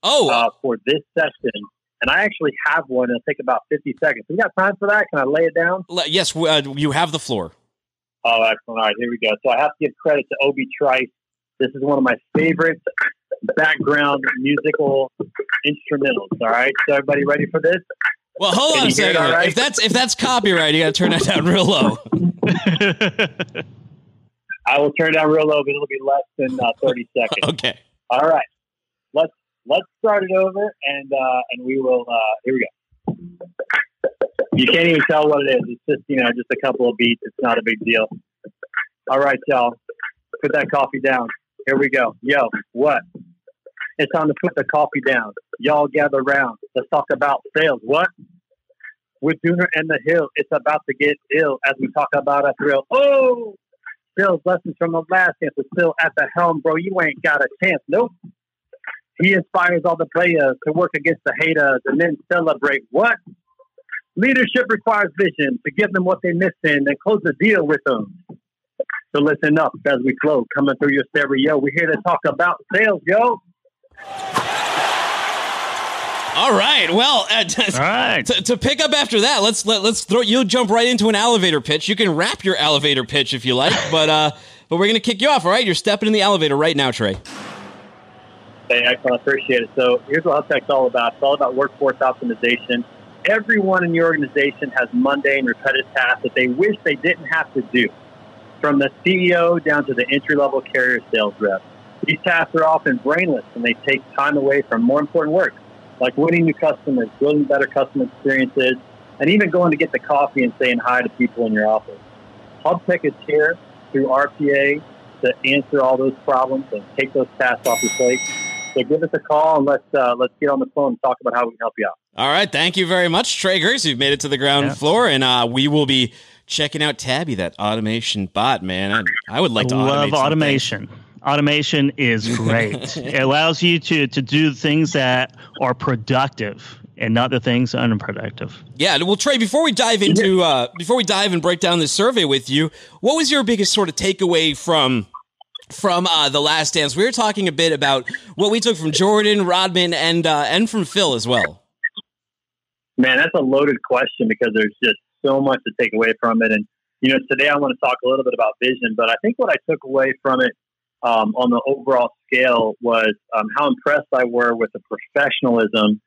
Oh, uh, for this session, and I actually have one. It'll take about 50 seconds. We got time for that? Can I lay it down? Yes, uh, you have the floor. Oh, excellent. All right, here we go. So I have to give credit to Obi Trice. This is one of my favorite background musical instrumentals. All right, so everybody ready for this? Well, hold on a second. Right? If that's if that's copyright, you got to turn that down real low. I will turn down real low, but it'll be less than uh, thirty seconds. Okay. All right. Let's start it over, and uh, and we will. Uh, here we go. You can't even tell what it is. It's just you know just a couple of beats. It's not a big deal. All right, y'all. Put that coffee down. Here we go. Yo, what? It's time to put the coffee down. Y'all gather round. Let's talk about sales. What? With Dooner and the Hill, it's about to get ill as we talk about a thrill. Oh, sales lessons from the last chance. But still at the helm, bro. You ain't got a chance. Nope. He inspires all the players to work against the haters and then celebrate. What? Leadership requires vision to give them what they're missing and close the deal with them. So listen up as we flow, coming through your stereo. We're here to talk about sales, yo. All right. Well, uh, All right. To, to, pick up after that, let's let, let's throw. You'll jump right into an elevator pitch. You can wrap your elevator pitch if you like, but uh, but we're gonna kick you off. All right. You're stepping in the elevator right now, Trey. Hey, excellent. Appreciate it. So here's what Hubtek's all about. It's all about workforce optimization. Everyone in your organization has mundane, repetitive tasks that they wish they didn't have to do, from the CEO down to the entry level carrier sales rep. These tasks are often brainless and they take time away from more important work, like winning new customers, building better customer experiences, and even going to get the coffee and saying hi to people in your office. HubTech is here through RPA to answer all those problems and take those tasks off your plate. So give us a call and let's uh, let's get on the phone and talk about how we can help you out. All right, thank you very much, Trey Griggs. You've made it to the ground yeah. floor, and uh, we will be checking out Tabby, that automation bot. Man, I, I would like to love automation automation is great. it allows you to to do things that are productive and not the things unproductive. Yeah, well, Trey, before we dive into uh, before we dive and break down this survey with you, what was your biggest sort of takeaway from from uh, the Last Dance? We were talking a bit about what we took from Jordan, Rodman, and uh, and from Phil as well. Man, that's a loaded question because there's just so much to take away from it, and you know, today I want to talk a little bit about vision, but I think what I took away from it um, on the overall scale was um, how impressed I were with the professionalism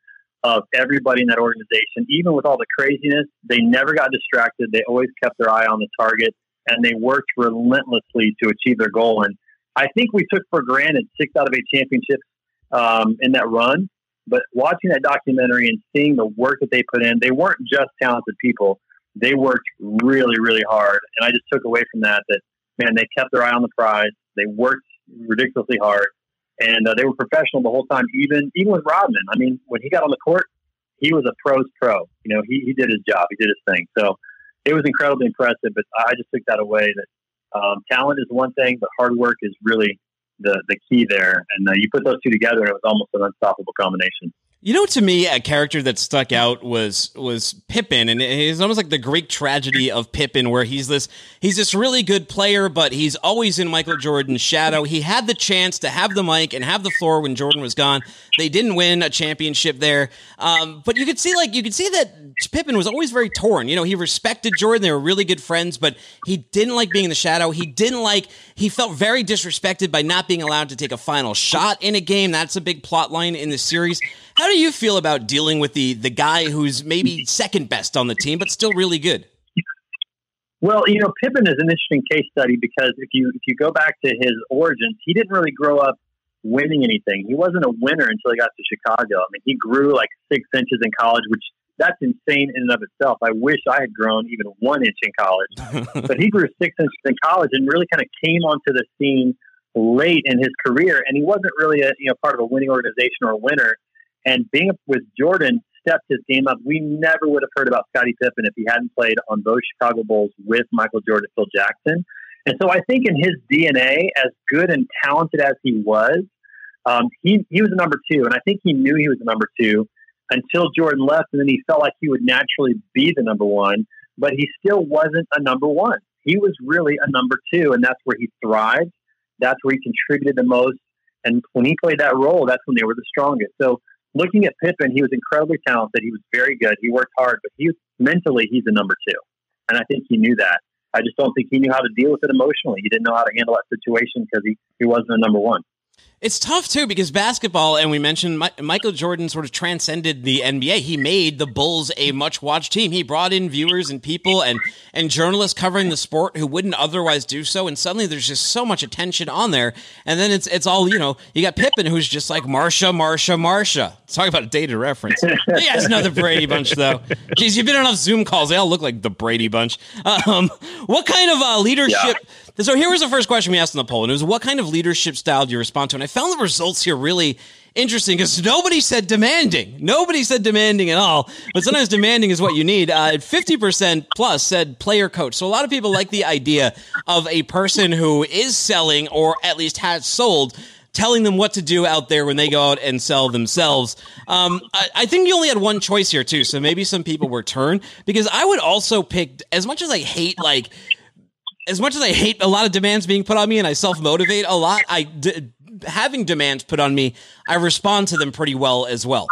of everybody in that organization. Even with all the craziness, they never got distracted. They always kept their eye on the target and they worked relentlessly to achieve their goal. And I think we took for granted six out of eight championships um, in that run. But watching that documentary and seeing the work that they put in, they weren't just talented people. They worked really, really hard. And I just took away from that that man, they kept their eye on the prize. They worked ridiculously hard, and uh, they were professional the whole time. Even even with Rodman, I mean, when he got on the court, he was a pro's pro. You know, he he did his job. He did his thing. So it was incredibly impressive. But I just took that away that um, talent is one thing, but hard work is really the the key there. And uh, you put those two together, and it was almost an unstoppable combination. You know, to me, a character that stuck out was was Pippen, and it's almost like the Greek tragedy of Pippen, where he's this he's this really good player, but he's always in Michael Jordan's shadow. He had the chance to have the mic and have the floor when Jordan was gone. They didn't win a championship there, um, but you could see like you could see that Pippen was always very torn. You know, he respected Jordan; they were really good friends, but he didn't like being in the shadow. He didn't like he felt very disrespected by not being allowed to take a final shot in a game. That's a big plot line in the series. How do you feel about dealing with the the guy who's maybe second best on the team, but still really good? Well, you know, Pippen is an interesting case study because if you if you go back to his origins, he didn't really grow up winning anything. He wasn't a winner until he got to Chicago. I mean, he grew like six inches in college, which that's insane in and of itself. I wish I had grown even one inch in college, but he grew six inches in college and really kind of came onto the scene late in his career. And he wasn't really a you know part of a winning organization or a winner. And being with Jordan stepped his game up. We never would have heard about Scottie Pippen if he hadn't played on those Chicago Bulls with Michael Jordan, and Phil Jackson. And so I think in his DNA, as good and talented as he was, um, he, he was a number two. And I think he knew he was a number two until Jordan left. And then he felt like he would naturally be the number one, but he still wasn't a number one. He was really a number two. And that's where he thrived. That's where he contributed the most. And when he played that role, that's when they were the strongest. So looking at Pippen, he was incredibly talented. He was very good. He worked hard, but he was, mentally, he's a number two. And I think he knew that. I just don't think he knew how to deal with it emotionally. He didn't know how to handle that situation because he, he wasn't a number one. It's tough too because basketball, and we mentioned My- Michael Jordan sort of transcended the NBA. He made the Bulls a much watched team. He brought in viewers and people and and journalists covering the sport who wouldn't otherwise do so. And suddenly there's just so much attention on there. And then it's it's all you know. You got Pippen who's just like Marsha, Marsha, Marsha. Talk about a dated reference. you guys know the Brady Bunch though. Jeez, you've been on enough Zoom calls. They all look like the Brady Bunch. Um, what kind of uh, leadership? Yeah so here was the first question we asked in the poll, and it was, "What kind of leadership style do you respond to?" And I found the results here really interesting because nobody said demanding. Nobody said demanding at all. But sometimes demanding is what you need. Uh, fifty percent plus said player coach. So a lot of people like the idea of a person who is selling or at least has sold telling them what to do out there when they go out and sell themselves. Um, I, I, think you only had one choice here too, so maybe some people were turned because I would also pick as much as I hate like as much as I hate a lot of demands being put on me and I self motivate a lot, I d- having demands put on me, I respond to them pretty well as well.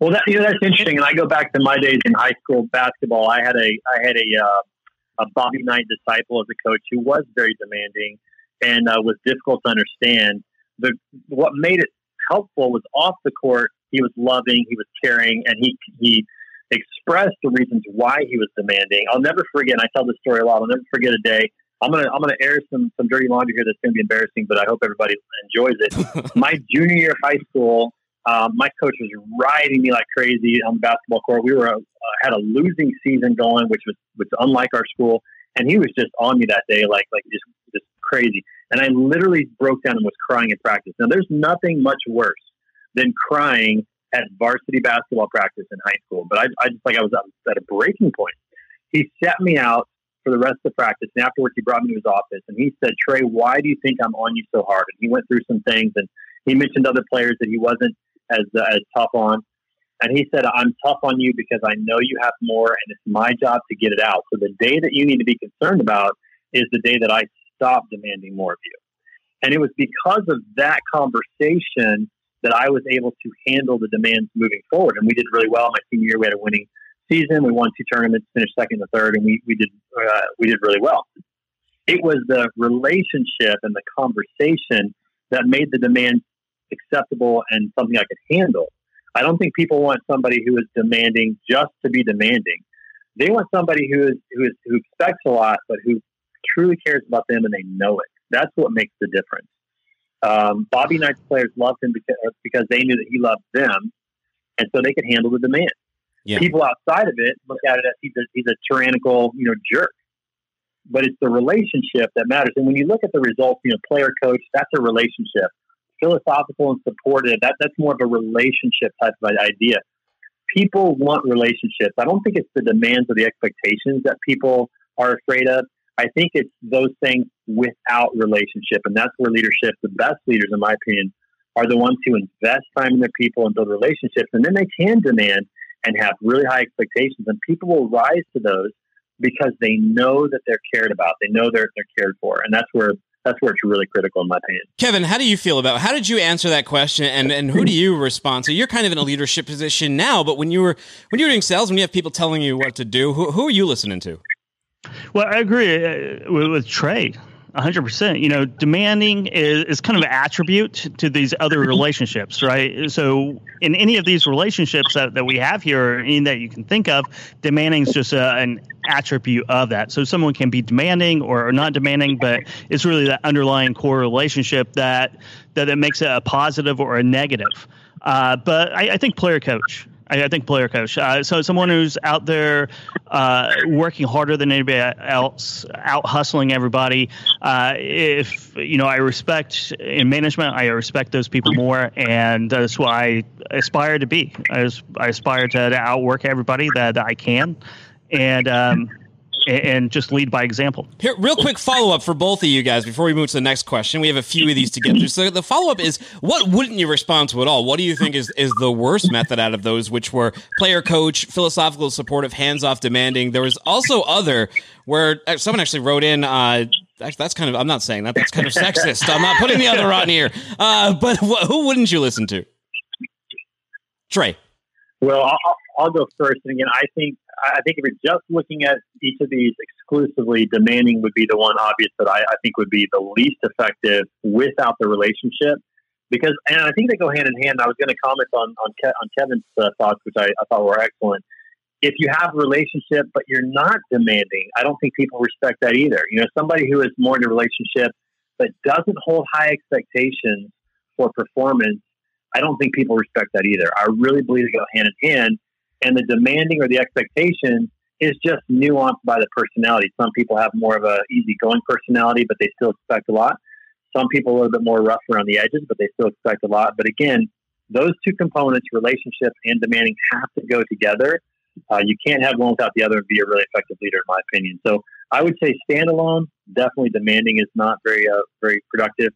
Well, that, you know, that's interesting. And I go back to my days in high school basketball. I had a I had a uh, a Bobby Knight disciple as a coach who was very demanding and uh, was difficult to understand. The what made it helpful was off the court. He was loving, he was caring, and he he expressed the reasons why he was demanding. I'll never forget. And I tell this story a lot. I'll never forget a day. I'm gonna I'm gonna air some some dirty laundry here that's gonna be embarrassing, but I hope everybody enjoys it. my junior year of high school, um, my coach was riding me like crazy on the basketball court. We were uh, had a losing season going, which was which unlike our school, and he was just on me that day, like like just just crazy. And I literally broke down and was crying in practice. Now, there's nothing much worse than crying at varsity basketball practice in high school, but I, I just like I was at a breaking point. He set me out for the rest of the practice, and afterwards he brought me to his office and he said, "Trey, why do you think I'm on you so hard?" And he went through some things, and he mentioned other players that he wasn't as uh, as tough on. And he said, "I'm tough on you because I know you have more, and it's my job to get it out. So the day that you need to be concerned about is the day that I stop demanding more of you." And it was because of that conversation that I was able to handle the demands moving forward. And we did really well. My senior year, we had a winning season. We won two tournaments, finished second and third, and we we did uh, we did really well. It was the relationship and the conversation that made the demands acceptable and something I could handle. I don't think people want somebody who is demanding just to be demanding. They want somebody who is who is who expects a lot, but who truly cares about them and they know it. That's what makes the difference. Um, Bobby Knight's players loved him because, because they knew that he loved them, and so they could handle the demand. Yeah. People outside of it look at it as he's a, he's a tyrannical, you know, jerk. but it's the relationship that matters. And when you look at the results, you know, player coach, that's a relationship. Philosophical and supportive, that, that's more of a relationship type of idea. People want relationships. I don't think it's the demands or the expectations that people are afraid of. I think it's those things without relationship. And that's where leadership, the best leaders, in my opinion, are the ones who invest time in their people and build relationships. And then they can demand and have really high expectations. And people will rise to those because they know that they're cared about. They know they're, they're cared for. And that's where that's where it's really critical in my opinion. Kevin, how do you feel about how did you answer that question and, and who do you respond to? You're kind of in a leadership position now, but when you were when you were doing sales, when you have people telling you what to do, who, who are you listening to? Well, I agree uh, with, with Trey. 100%. You know, demanding is, is kind of an attribute to these other relationships, right? So, in any of these relationships that, that we have here, or any that you can think of, demanding is just a, an attribute of that. So, someone can be demanding or, or not demanding, but it's really that underlying core relationship that, that it makes it a positive or a negative. Uh, but I, I think player coach I, I think player coach. Uh, so someone who's out there uh, working harder than anybody else, out hustling everybody. Uh, if you know, I respect in management, I respect those people more, and that's what I aspire to be. I, I aspire to, to outwork everybody that, that I can, and. Um, and just lead by example. Here, real quick follow up for both of you guys before we move to the next question. We have a few of these to get through. So the follow up is, what wouldn't you respond to at all? What do you think is is the worst method out of those, which were player coach, philosophical, supportive, hands off, demanding? There was also other where uh, someone actually wrote in. Uh, that's kind of I'm not saying that. That's kind of sexist. I'm not putting the other on here. Uh, but wh- who wouldn't you listen to? Trey. Well, I'll, I'll go first. And again, I think I think if you're just looking at each of these exclusively, demanding would be the one obvious that I, I think would be the least effective without the relationship. Because, and I think they go hand in hand. I was going to comment on on, Ke- on Kevin's uh, thoughts, which I, I thought were excellent. If you have a relationship but you're not demanding, I don't think people respect that either. You know, somebody who is more in a relationship but doesn't hold high expectations for performance, I don't think people respect that either. I really believe they go hand in hand and the demanding or the expectation is just nuanced by the personality. Some people have more of a easygoing personality, but they still expect a lot. Some people a little bit more rough around the edges, but they still expect a lot. But again, those two components, relationship and demanding, have to go together. Uh, you can't have one without the other and be a really effective leader, in my opinion. So I would say standalone, definitely demanding is not very uh, very productive.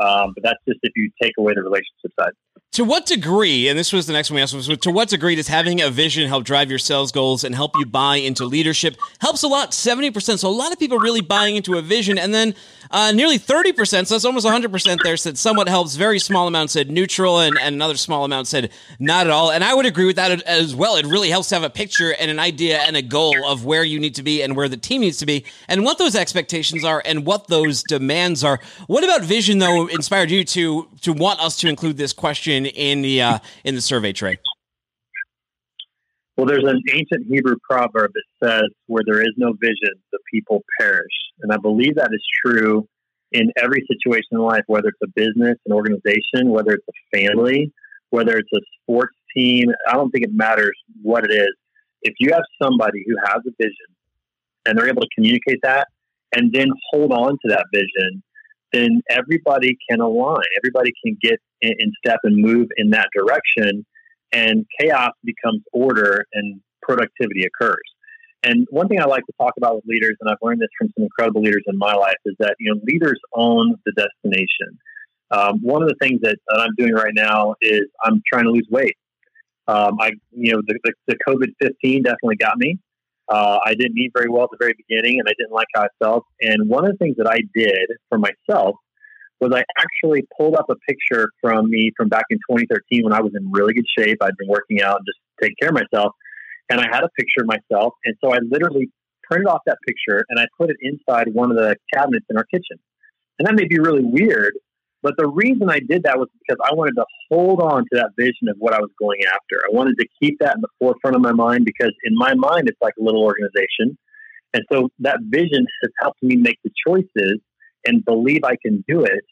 Um, but that's just if you take away the relationship side. To what degree, and this was the next one we asked, was to what degree does having a vision help drive your sales goals and help you buy into leadership? Helps a lot, 70%. So a lot of people really buying into a vision. And then uh, nearly 30%, so that's almost 100% there, said somewhat helps. Very small amount said neutral, and, and another small amount said not at all. And I would agree with that as well. It really helps to have a picture and an idea and a goal of where you need to be and where the team needs to be and what those expectations are and what those demands are. What about vision, though, inspired you to, to want us to include this question? In the uh, in the survey Trey? Well, there's an ancient Hebrew proverb that says, "Where there is no vision, the people perish," and I believe that is true in every situation in life, whether it's a business, an organization, whether it's a family, whether it's a sports team. I don't think it matters what it is. If you have somebody who has a vision and they're able to communicate that and then hold on to that vision then everybody can align. Everybody can get in, in step and move in that direction, and chaos becomes order and productivity occurs. And one thing I like to talk about with leaders, and I've learned this from some incredible leaders in my life, is that you know leaders own the destination. Um, one of the things that, that, I'm doing right now is I'm trying to lose weight. Um, I, you know, the, the, the COVID 15 definitely got me. Uh, I didn't eat very well at the very beginning, and I didn't like how I felt. And one of the things that I did for myself was I actually pulled up a picture from me from back in 2013 when I was in really good shape. I'd been working out and just taking care of myself, and I had a picture of myself. And so I literally printed off that picture and I put it inside one of the cabinets in our kitchen. And that may be really weird, but the reason I did that was because I wanted to hold on to that vision of what I was going after. I wanted to keep that in the forefront of my mind because in my mind, it's like a little organization. And so that vision has helped me make the choices and believe I can do it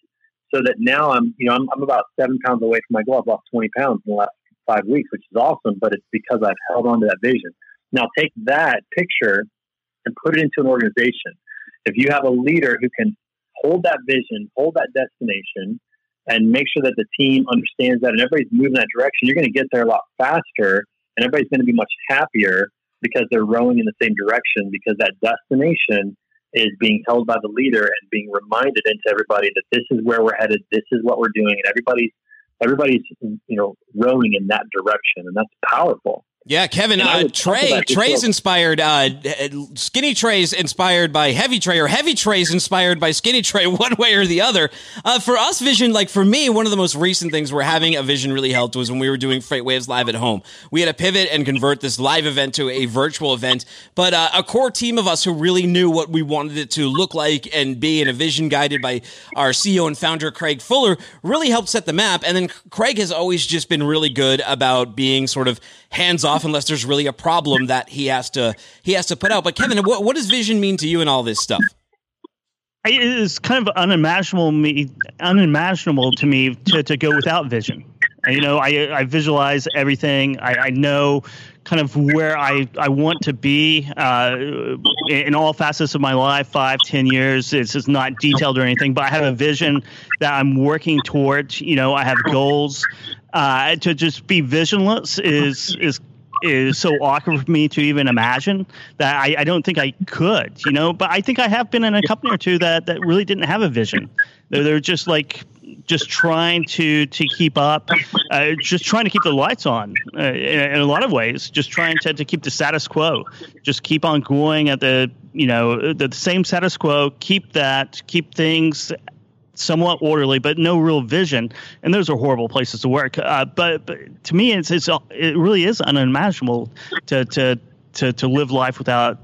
so that now I'm, you know, I'm, I'm about seven pounds away from my goal. I've lost 20 pounds in the last five weeks, which is awesome, but it's because I've held on to that vision. Now take that picture and put it into an organization If you have a leader who can hold that vision, hold that destination, and make sure that the team understands that and everybody's moving that direction, you're going to get there a lot faster and everybody's going to be much happier because they're rowing in the same direction because that destination is being held by the leader and being reminded into everybody that this is where we're headed, this is what we're doing, and everybody's everybody's you know rowing in that direction, and that's powerful. Yeah, Kevin. Uh, Trey. Trey's inspired. Uh, skinny Trey's inspired by Heavy Trey, or Heavy Trey's inspired by Skinny Trey, one way or the other. Uh, for us, Vision, like for me, one of the most recent things where having a Vision really helped was when we were doing FreightWaves live at home. We had to pivot and convert this live event to a virtual event, but uh, a core team of us who really knew what we wanted it to look like and be, in a vision guided by our CEO and founder Craig Fuller, really helped set the map. And then Craig has always just been really good about being sort of hands off unless there's really a problem that he has to he has to put out. But Kevin, what, what does vision mean to you in all this stuff? It is kind of unimaginable me unimaginable to me to, to go without vision. You know, I I visualize everything. I, I know kind of where I, I want to be uh, in all facets of my life, five, ten years. It's just not detailed or anything, but I have a vision that I'm working towards. You know, I have goals. Uh, to just be visionless is is is so awkward for me to even imagine that I, I, don't think I could, you know. But I think I have been in a company or two that that really didn't have a vision. They're, they're just like just trying to to keep up, uh, just trying to keep the lights on uh, in, in, a lot of ways. Just trying to, to keep the status quo, just keep on going at the you know the, the same status quo. Keep that, keep things somewhat orderly, but no real vision. And those are horrible places to work. Uh, but, but to me, it's, it's it really is unimaginable to to to to live life without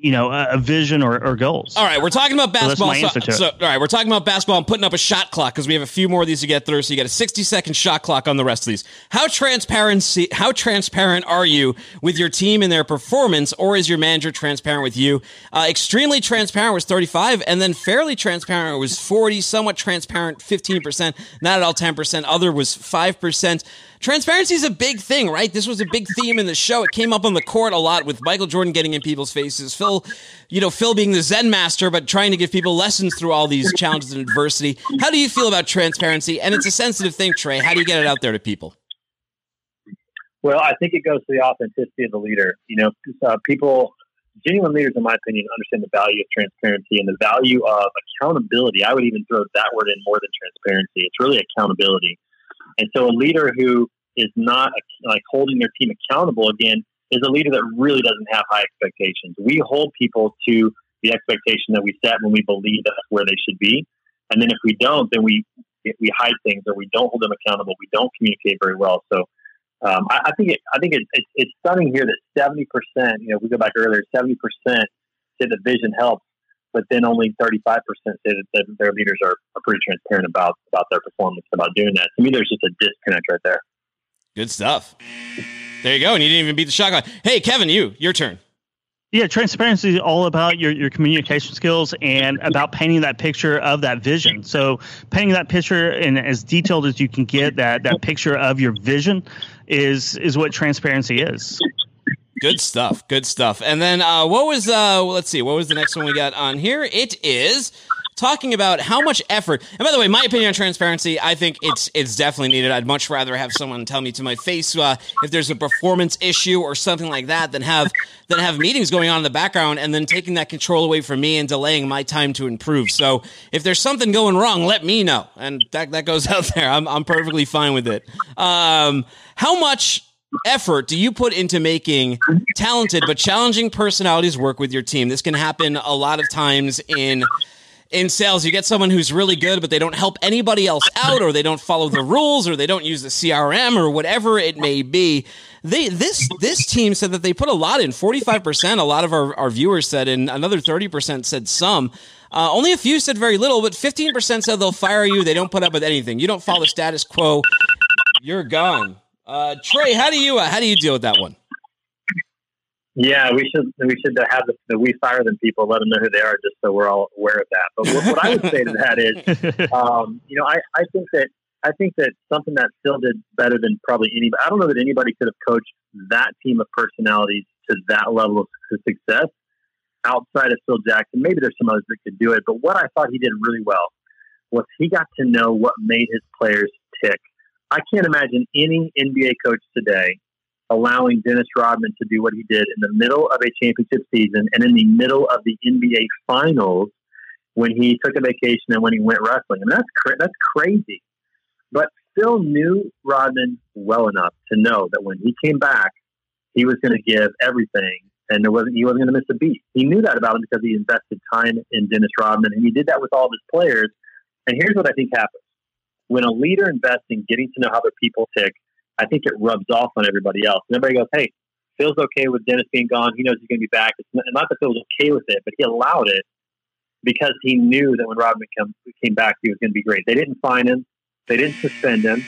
you know a, vision or, or, goals. All right, we're talking about basketball. So, so, so, all right, we're talking about basketball. I'm putting up a shot clock because we have a few more of these to get through. So you got a 60 second shot clock on the rest of these. How transparency? How transparent are you with your team and their performance, or is your manager transparent with you? Uh, extremely transparent was 35, and then fairly transparent was 40. Somewhat transparent 15 percent, not at all 10 percent. Other was five percent. Transparency is a big thing, right? This was a big theme in the show. It came up on the court a lot with Michael Jordan getting in people's faces. Phil, you know, Phil being the Zen master, but trying to give people lessons through all these challenges and adversity. How do you feel about transparency? And it's a sensitive thing, Trey. How do you get it out there to people? Well, I think it goes to the authenticity of the leader. You know, uh, people, genuine leaders, in my opinion, understand the value of transparency and the value of accountability. I would even throw that word in more than transparency. It's really accountability and so a leader who is not like holding their team accountable again is a leader that really doesn't have high expectations. We hold people to the expectation that we set when we believe that's where they should be. And then if we don't, then we we hide things or we don't hold them accountable. We don't communicate very well. So um, I, I, think it, I think it, it, it's stunning here that seventy percent. You know, we go back earlier, seventy percent said the vision helps but then only 35% say that, that their leaders are, are pretty transparent about about their performance about doing that. To me, there's just a disconnect right there. Good stuff. There you go. And you didn't even beat the shot clock. Hey, Kevin, you your turn. Yeah, transparency is all about your, your communication skills and about painting that picture of that vision. So painting that picture and as detailed as you can get that that picture of your vision is is what transparency is. Good stuff. Good stuff. And then uh, what was uh, let's see, what was the next one we got on here? It is talking about how much effort. And by the way, my opinion on transparency, I think it's it's definitely needed. I'd much rather have someone tell me to my face uh, if there's a performance issue or something like that than have than have meetings going on in the background and then taking that control away from me and delaying my time to improve. So if there's something going wrong, let me know, and that that goes out there. I'm I'm perfectly fine with it. Um, how much effort do you put into making talented but challenging personalities work with your team? This can happen a lot of times in in sales. You get someone who's really good, but they don't help anybody else out, or they don't follow the rules, or they don't use the CRM, or whatever it may be. They this this team said that they put a lot in. Forty five percent. A lot of our, our viewers said, and another thirty percent said some. Uh, only a few said very little, but fifteen percent said they'll fire you. They don't put up with anything. You don't follow the status quo. You're gone. Uh, Trey, how do you uh, how do you deal with that one? Yeah, we should we should have the, the, we fire them people, let them know who they are, just so we're all aware of that. But what, what I would say to that is, um, you know, I, I think that I think that something that Phil did better than probably anybody. I don't know that anybody could have coached that team of personalities to that level of success. outside of Phil Jackson. Maybe there's some others that could do it, but what I thought he did really well was he got to know what made his players tick. I can't imagine any NBA coach today allowing Dennis Rodman to do what he did in the middle of a championship season and in the middle of the NBA Finals when he took a vacation and when he went wrestling. I mean, that's cra- that's crazy. But Phil knew Rodman well enough to know that when he came back, he was going to give everything, and there wasn't he wasn't going to miss a beat. He knew that about him because he invested time in Dennis Rodman, and he did that with all of his players. And here's what I think happens: when a leader invests in getting to know how their people tick, I think it rubs off on everybody else. And everybody goes, "Hey, Phil's okay with Dennis being gone. He knows he's going to be back. It's not, that Phil was okay with it, but he allowed it because he knew that when Rodman come, came back, he was going to be great. They didn't fine him. They didn't suspend him.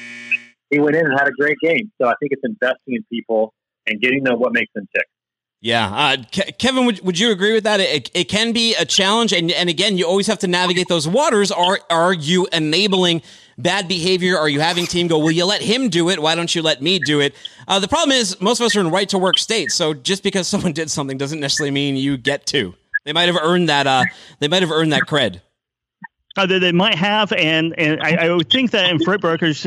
He went in and had a great game. So I think it's investing in people and getting them what makes them tick. Yeah, uh, Ke- Kevin, would, would you agree with that? It, it can be a challenge, and and again, you always have to navigate those waters. Are are you enabling bad behavior? Are you having team go? Will you let him do it? Why don't you let me do it? Uh, the problem is most of us are in right to work states, so just because someone did something doesn't necessarily mean you get to. They might have earned that. Uh, they might have earned that cred. Uh, they, they might have, and and I, I would think that in freight brokers,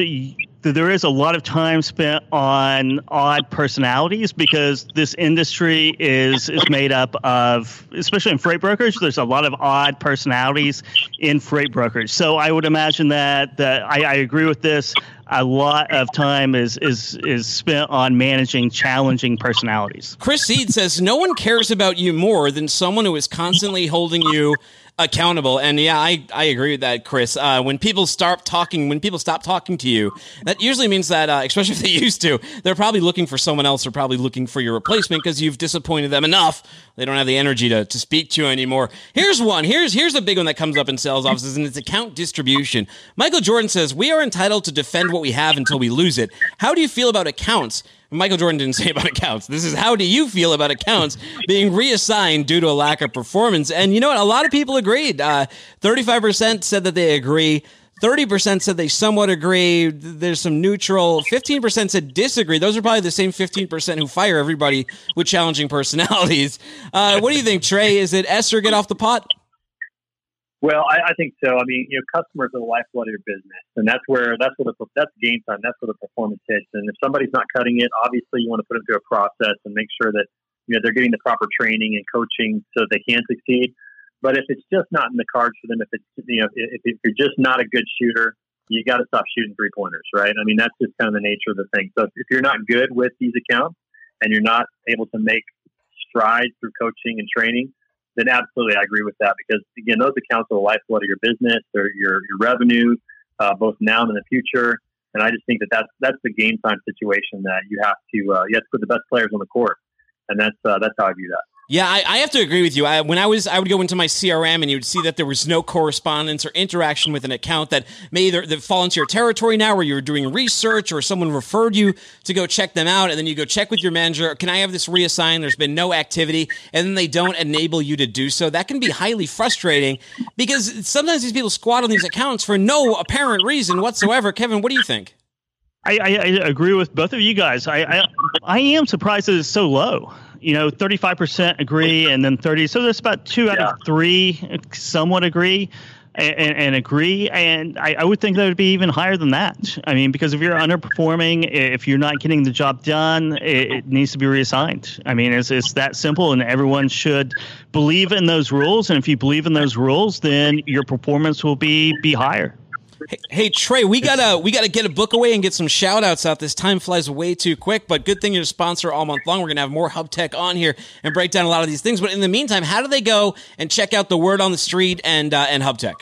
there is a lot of time spent on odd personalities because this industry is is made up of, especially in freight brokers, there's a lot of odd personalities in freight brokers. So I would imagine that that I, I agree with this. A lot of time is is is spent on managing challenging personalities. Chris Seed says no one cares about you more than someone who is constantly holding you accountable. And yeah, I, I agree with that, Chris. Uh, when people start talking, when people stop talking to you, that usually means that, uh, especially if they used to, they're probably looking for someone else or probably looking for your replacement because you've disappointed them enough. They don't have the energy to, to speak to you anymore. Here's one. Here's here's a big one that comes up in sales offices, and it's account distribution. Michael Jordan says we are entitled to defend what we have until we lose it. How do you feel about accounts? Michael Jordan didn't say about accounts. This is how do you feel about accounts being reassigned due to a lack of performance? And you know what? A lot of people agreed. Uh, 35% said that they agree. 30% said they somewhat agree. There's some neutral. 15% said disagree. Those are probably the same 15% who fire everybody with challenging personalities. Uh, what do you think, Trey? Is it or get off the pot? Well, I, I, think so. I mean, you know, customers are the lifeblood of your business, and that's where that's where the that's game time. That's where the performance hits. And if somebody's not cutting it, obviously you want to put them through a process and make sure that you know they're getting the proper training and coaching so they can succeed. But if it's just not in the cards for them, if it's you know if, if you're just not a good shooter, you got to stop shooting three pointers, right? I mean, that's just kind of the nature of the thing. So if you're not good with these accounts and you're not able to make strides through coaching and training then absolutely I agree with that because again, those accounts are the lifeblood of your business, or your your revenue, uh, both now and in the future. And I just think that that's that's the game time situation that you have to uh, you have to put the best players on the court, and that's uh, that's how I view that. Yeah, I, I, have to agree with you. I, when I was, I would go into my CRM and you would see that there was no correspondence or interaction with an account that may either that fall into your territory now, where you were doing research or someone referred you to go check them out, and then you go check with your manager. Can I have this reassigned? There's been no activity, and then they don't enable you to do so. That can be highly frustrating because sometimes these people squat on these accounts for no apparent reason whatsoever. Kevin, what do you think? I, I, I agree with both of you guys. I, I I am surprised that it's so low you know, 35% agree and then 30. So there's about two out yeah. of three somewhat agree. And, and, agree. And I, I, would think that would be even higher than that. I mean, because if you're underperforming, if you're not getting the job done, it, it, needs to be reassigned. I mean, it's, it's that simple, and everyone should believe in those rules. And if you believe in those rules, then your performance will be be higher. Hey, hey, Trey, we gotta we gotta get a book away and get some shout outs out. This time flies way too quick, but good thing you're a sponsor all month long. We're gonna have more Hubtek on here and break down a lot of these things. But in the meantime, how do they go and check out the word on the street and uh, and Hubtek?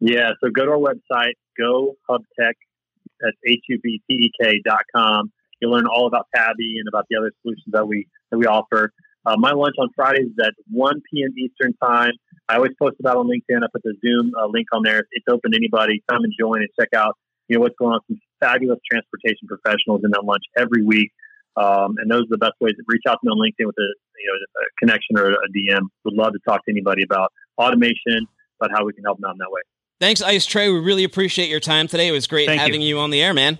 Yeah, so go to our website, go Hub Tech, H U B T E K dot com. You'll learn all about Tabby and about the other solutions that we that we offer. Uh, my lunch on Fridays is at 1 p.m. Eastern Time. I always post about on LinkedIn. I put the Zoom uh, link on there. It's open to anybody. Come and join and check out you know what's going on. Some fabulous transportation professionals in that lunch every week. Um, and those are the best ways to reach out to me on LinkedIn with a you know a connection or a DM. Would love to talk to anybody about automation, about how we can help them out in that way. Thanks, Ice Trey. We really appreciate your time today. It was great Thank having you. you on the air, man.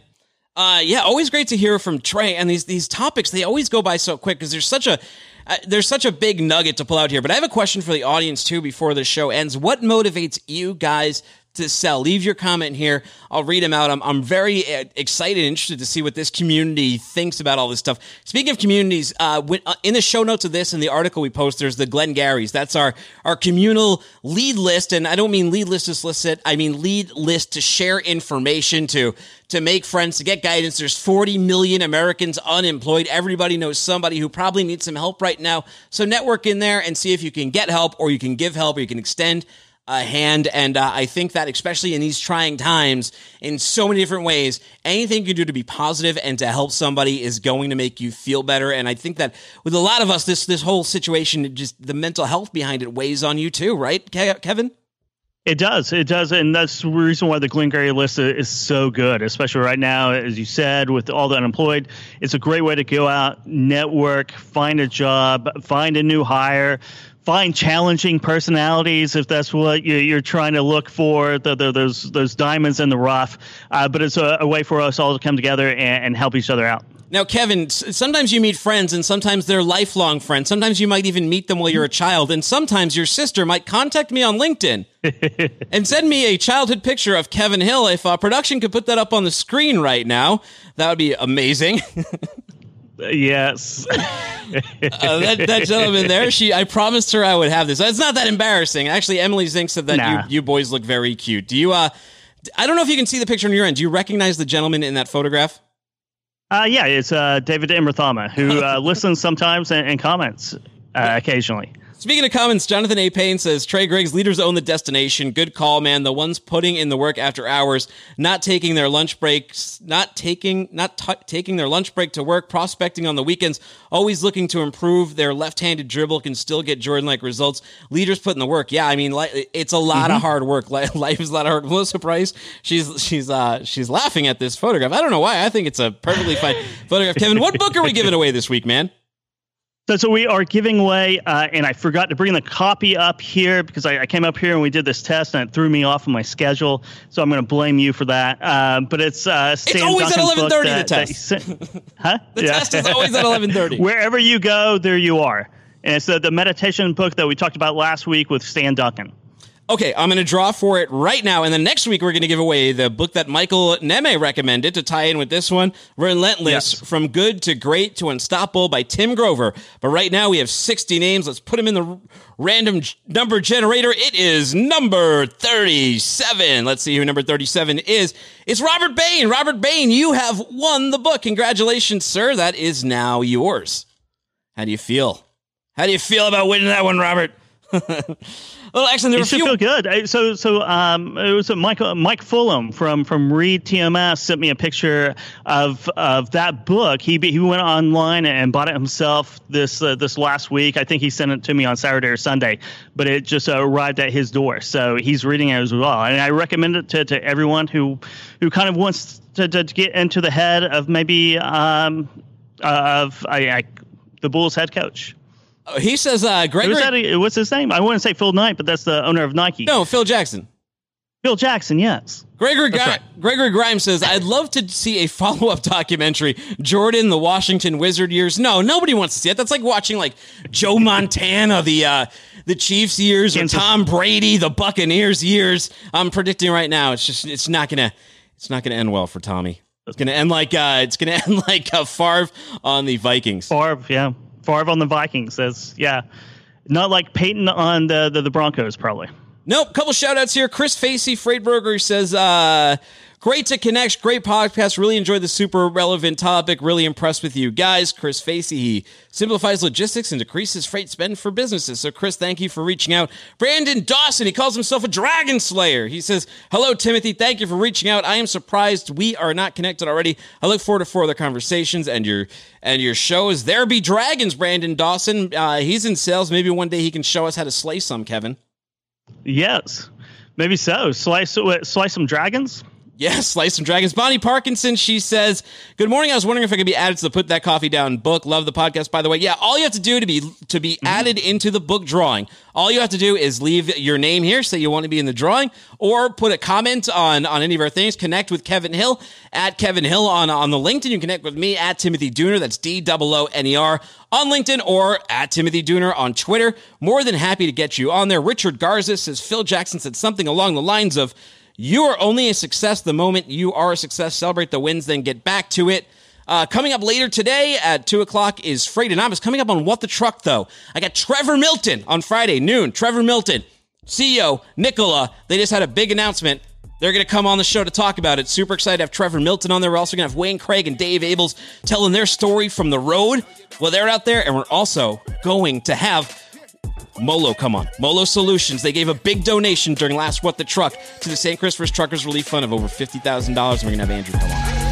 Uh, yeah, always great to hear from Trey. And these these topics they always go by so quick because there's such a uh, there's such a big nugget to pull out here. But I have a question for the audience too before the show ends. What motivates you guys to sell. Leave your comment here. I'll read them out. I'm, I'm very uh, excited and interested to see what this community thinks about all this stuff. Speaking of communities, uh, when, uh, in the show notes of this and the article we post, there's the Glengarry's. That's our, our communal lead list. And I don't mean lead list to solicit. I mean lead list to share information to, to make friends, to get guidance. There's 40 million Americans unemployed. Everybody knows somebody who probably needs some help right now. So network in there and see if you can get help or you can give help or you can extend a hand. And uh, I think that, especially in these trying times, in so many different ways, anything you do to be positive and to help somebody is going to make you feel better. And I think that with a lot of us, this this whole situation, just the mental health behind it weighs on you too, right, Kevin? It does. It does. And that's the reason why the Glengarry list is so good, especially right now, as you said, with all the unemployed. It's a great way to go out, network, find a job, find a new hire, find challenging personalities if that's what you, are trying to look for the, the, those those diamonds in the rough. Uh, but it's a, a, way for us all to come together and, and, help each other out. Now kevin sometimes you meet friends and sometimes they're lifelong friends. Sometimes you might even meet them while you're a child. And sometimes your sister might contact me on linkedin and send me a childhood picture of kevin hill. If uh, production could put that up on the screen right now that would be amazing Yes. uh, that, that, gentleman there, she I promised her I would have this. It's not that embarrassing. Actually, Emily Zink said that nah. you, you boys look very cute. Do you uh I don't know if you can see the picture on your end. Do you recognize the gentleman in that photograph? Uh, yeah, it's uh, David Imrathama, who uh, listens sometimes and, and comments uh, occasionally. Speaking of comments, Jonathan A. Payne says Trey Griggs leaders own the destination. Good call, man. The ones putting in the work after hours, not taking their lunch breaks, not taking not t- taking their lunch break to work, prospecting on the weekends, always looking to improve their left-handed dribble can still get Jordan-like results. Leaders put in the work. Yeah, I mean, it's a lot mm-hmm. of hard work. Life is a lot of hard. Melissa Price, she's she's uh she's laughing at this photograph. I don't know why. I think it's a perfectly fine photograph. Kevin, what book are we giving away this week, man? So, so we are giving away, uh, and I forgot to bring the copy up here because I, I, came up here and we did this test and it threw me off of my schedule. So I'm going to blame you for that. Uh, but it's uh, Sam it's always Duncan's at 11:30. the test, that, huh? The yeah. test is always at 11:30. Wherever you go, there you are. And it's the meditation book that we talked about last week with Stan Duncan. Okay, I'm going to draw for it right now, and then next week we're going to give away the book that Michael Neme recommended to tie in with this one, Relentless: yes. From Good to Great to Unstoppable by Tim Grover. But right now we have 60 names. Let's put them in the random number generator. It is number 37. Let's see who number 37 is. It's Robert Bain. Robert Bain, you have won the book. Congratulations, sir. That is now yours. How do you feel? How do you feel about winning that one, Robert? Well, actually, there you should few- feel good. So, so um, it was Mike Mike Fulham from from Reed TMS sent me a picture of of that book. He he went online and bought it himself this uh, this last week. I think he sent it to me on Saturday or Sunday, but it just uh, arrived at his door. So he's reading it as well, and I recommend it to, to everyone who who kind of wants to, to, to get into the head of maybe um, of I, I, the Bulls head coach. Oh, he says uh, Gregory. what's his name? I wouldn't say Phil Knight, but that's the owner of Nike. No, Phil Jackson. Phil Jackson, yes. Gregory, right. Gregory Grimes says, I'd love to see a follow up documentary. Jordan, the Washington Wizard years. No, nobody wants to see it. That's like watching like Joe Montana, the uh, the Chiefs years, or Tom Brady, the Buccaneers years. I'm predicting right now, it's just it's not gonna it's not gonna end well for Tommy. It's gonna end like uh, it's gonna end like a Favre on the Vikings. Favre, yeah. Favre on the Vikings says, yeah, not like Peyton on the, the, the Broncos, probably. Nope. Couple shout outs here. Chris Facey, Freightburger says, uh, Great to connect. Great podcast. Really enjoyed the super relevant topic. Really impressed with you guys. Chris Facey, he simplifies logistics and decreases freight spend for businesses. So, Chris, thank you for reaching out. Brandon Dawson, he calls himself a dragon slayer. He says, Hello, Timothy. Thank you for reaching out. I am surprised we are not connected already. I look forward to further conversations and your and your show is There be dragons, Brandon Dawson. Uh, he's in sales. Maybe one day he can show us how to slay some, Kevin. Yes, maybe so. Slice, slice some dragons. Yes, Slice and Dragons. Bonnie Parkinson, she says, Good morning. I was wondering if I could be added to the Put That Coffee Down book. Love the podcast, by the way. Yeah, all you have to do to be to be mm-hmm. added into the book drawing, all you have to do is leave your name here, say you want to be in the drawing, or put a comment on, on any of our things. Connect with Kevin Hill at Kevin Hill on, on the LinkedIn. You can connect with me at Timothy Dooner. That's D O O N E R on LinkedIn or at Timothy Dooner on Twitter. More than happy to get you on there. Richard Garza says Phil Jackson said something along the lines of, you are only a success the moment you are a success. Celebrate the wins, then get back to it. Uh, coming up later today at 2 o'clock is Freightonomics. Coming up on What the Truck, though, I got Trevor Milton on Friday, noon. Trevor Milton, CEO, Nikola. They just had a big announcement. They're going to come on the show to talk about it. Super excited to have Trevor Milton on there. We're also going to have Wayne Craig and Dave Abels telling their story from the road. Well, they're out there, and we're also going to have Molo, come on. Molo Solutions. They gave a big donation during last What the Truck to the St. Christopher's Truckers Relief Fund of over $50,000. And we're going to have Andrew come on.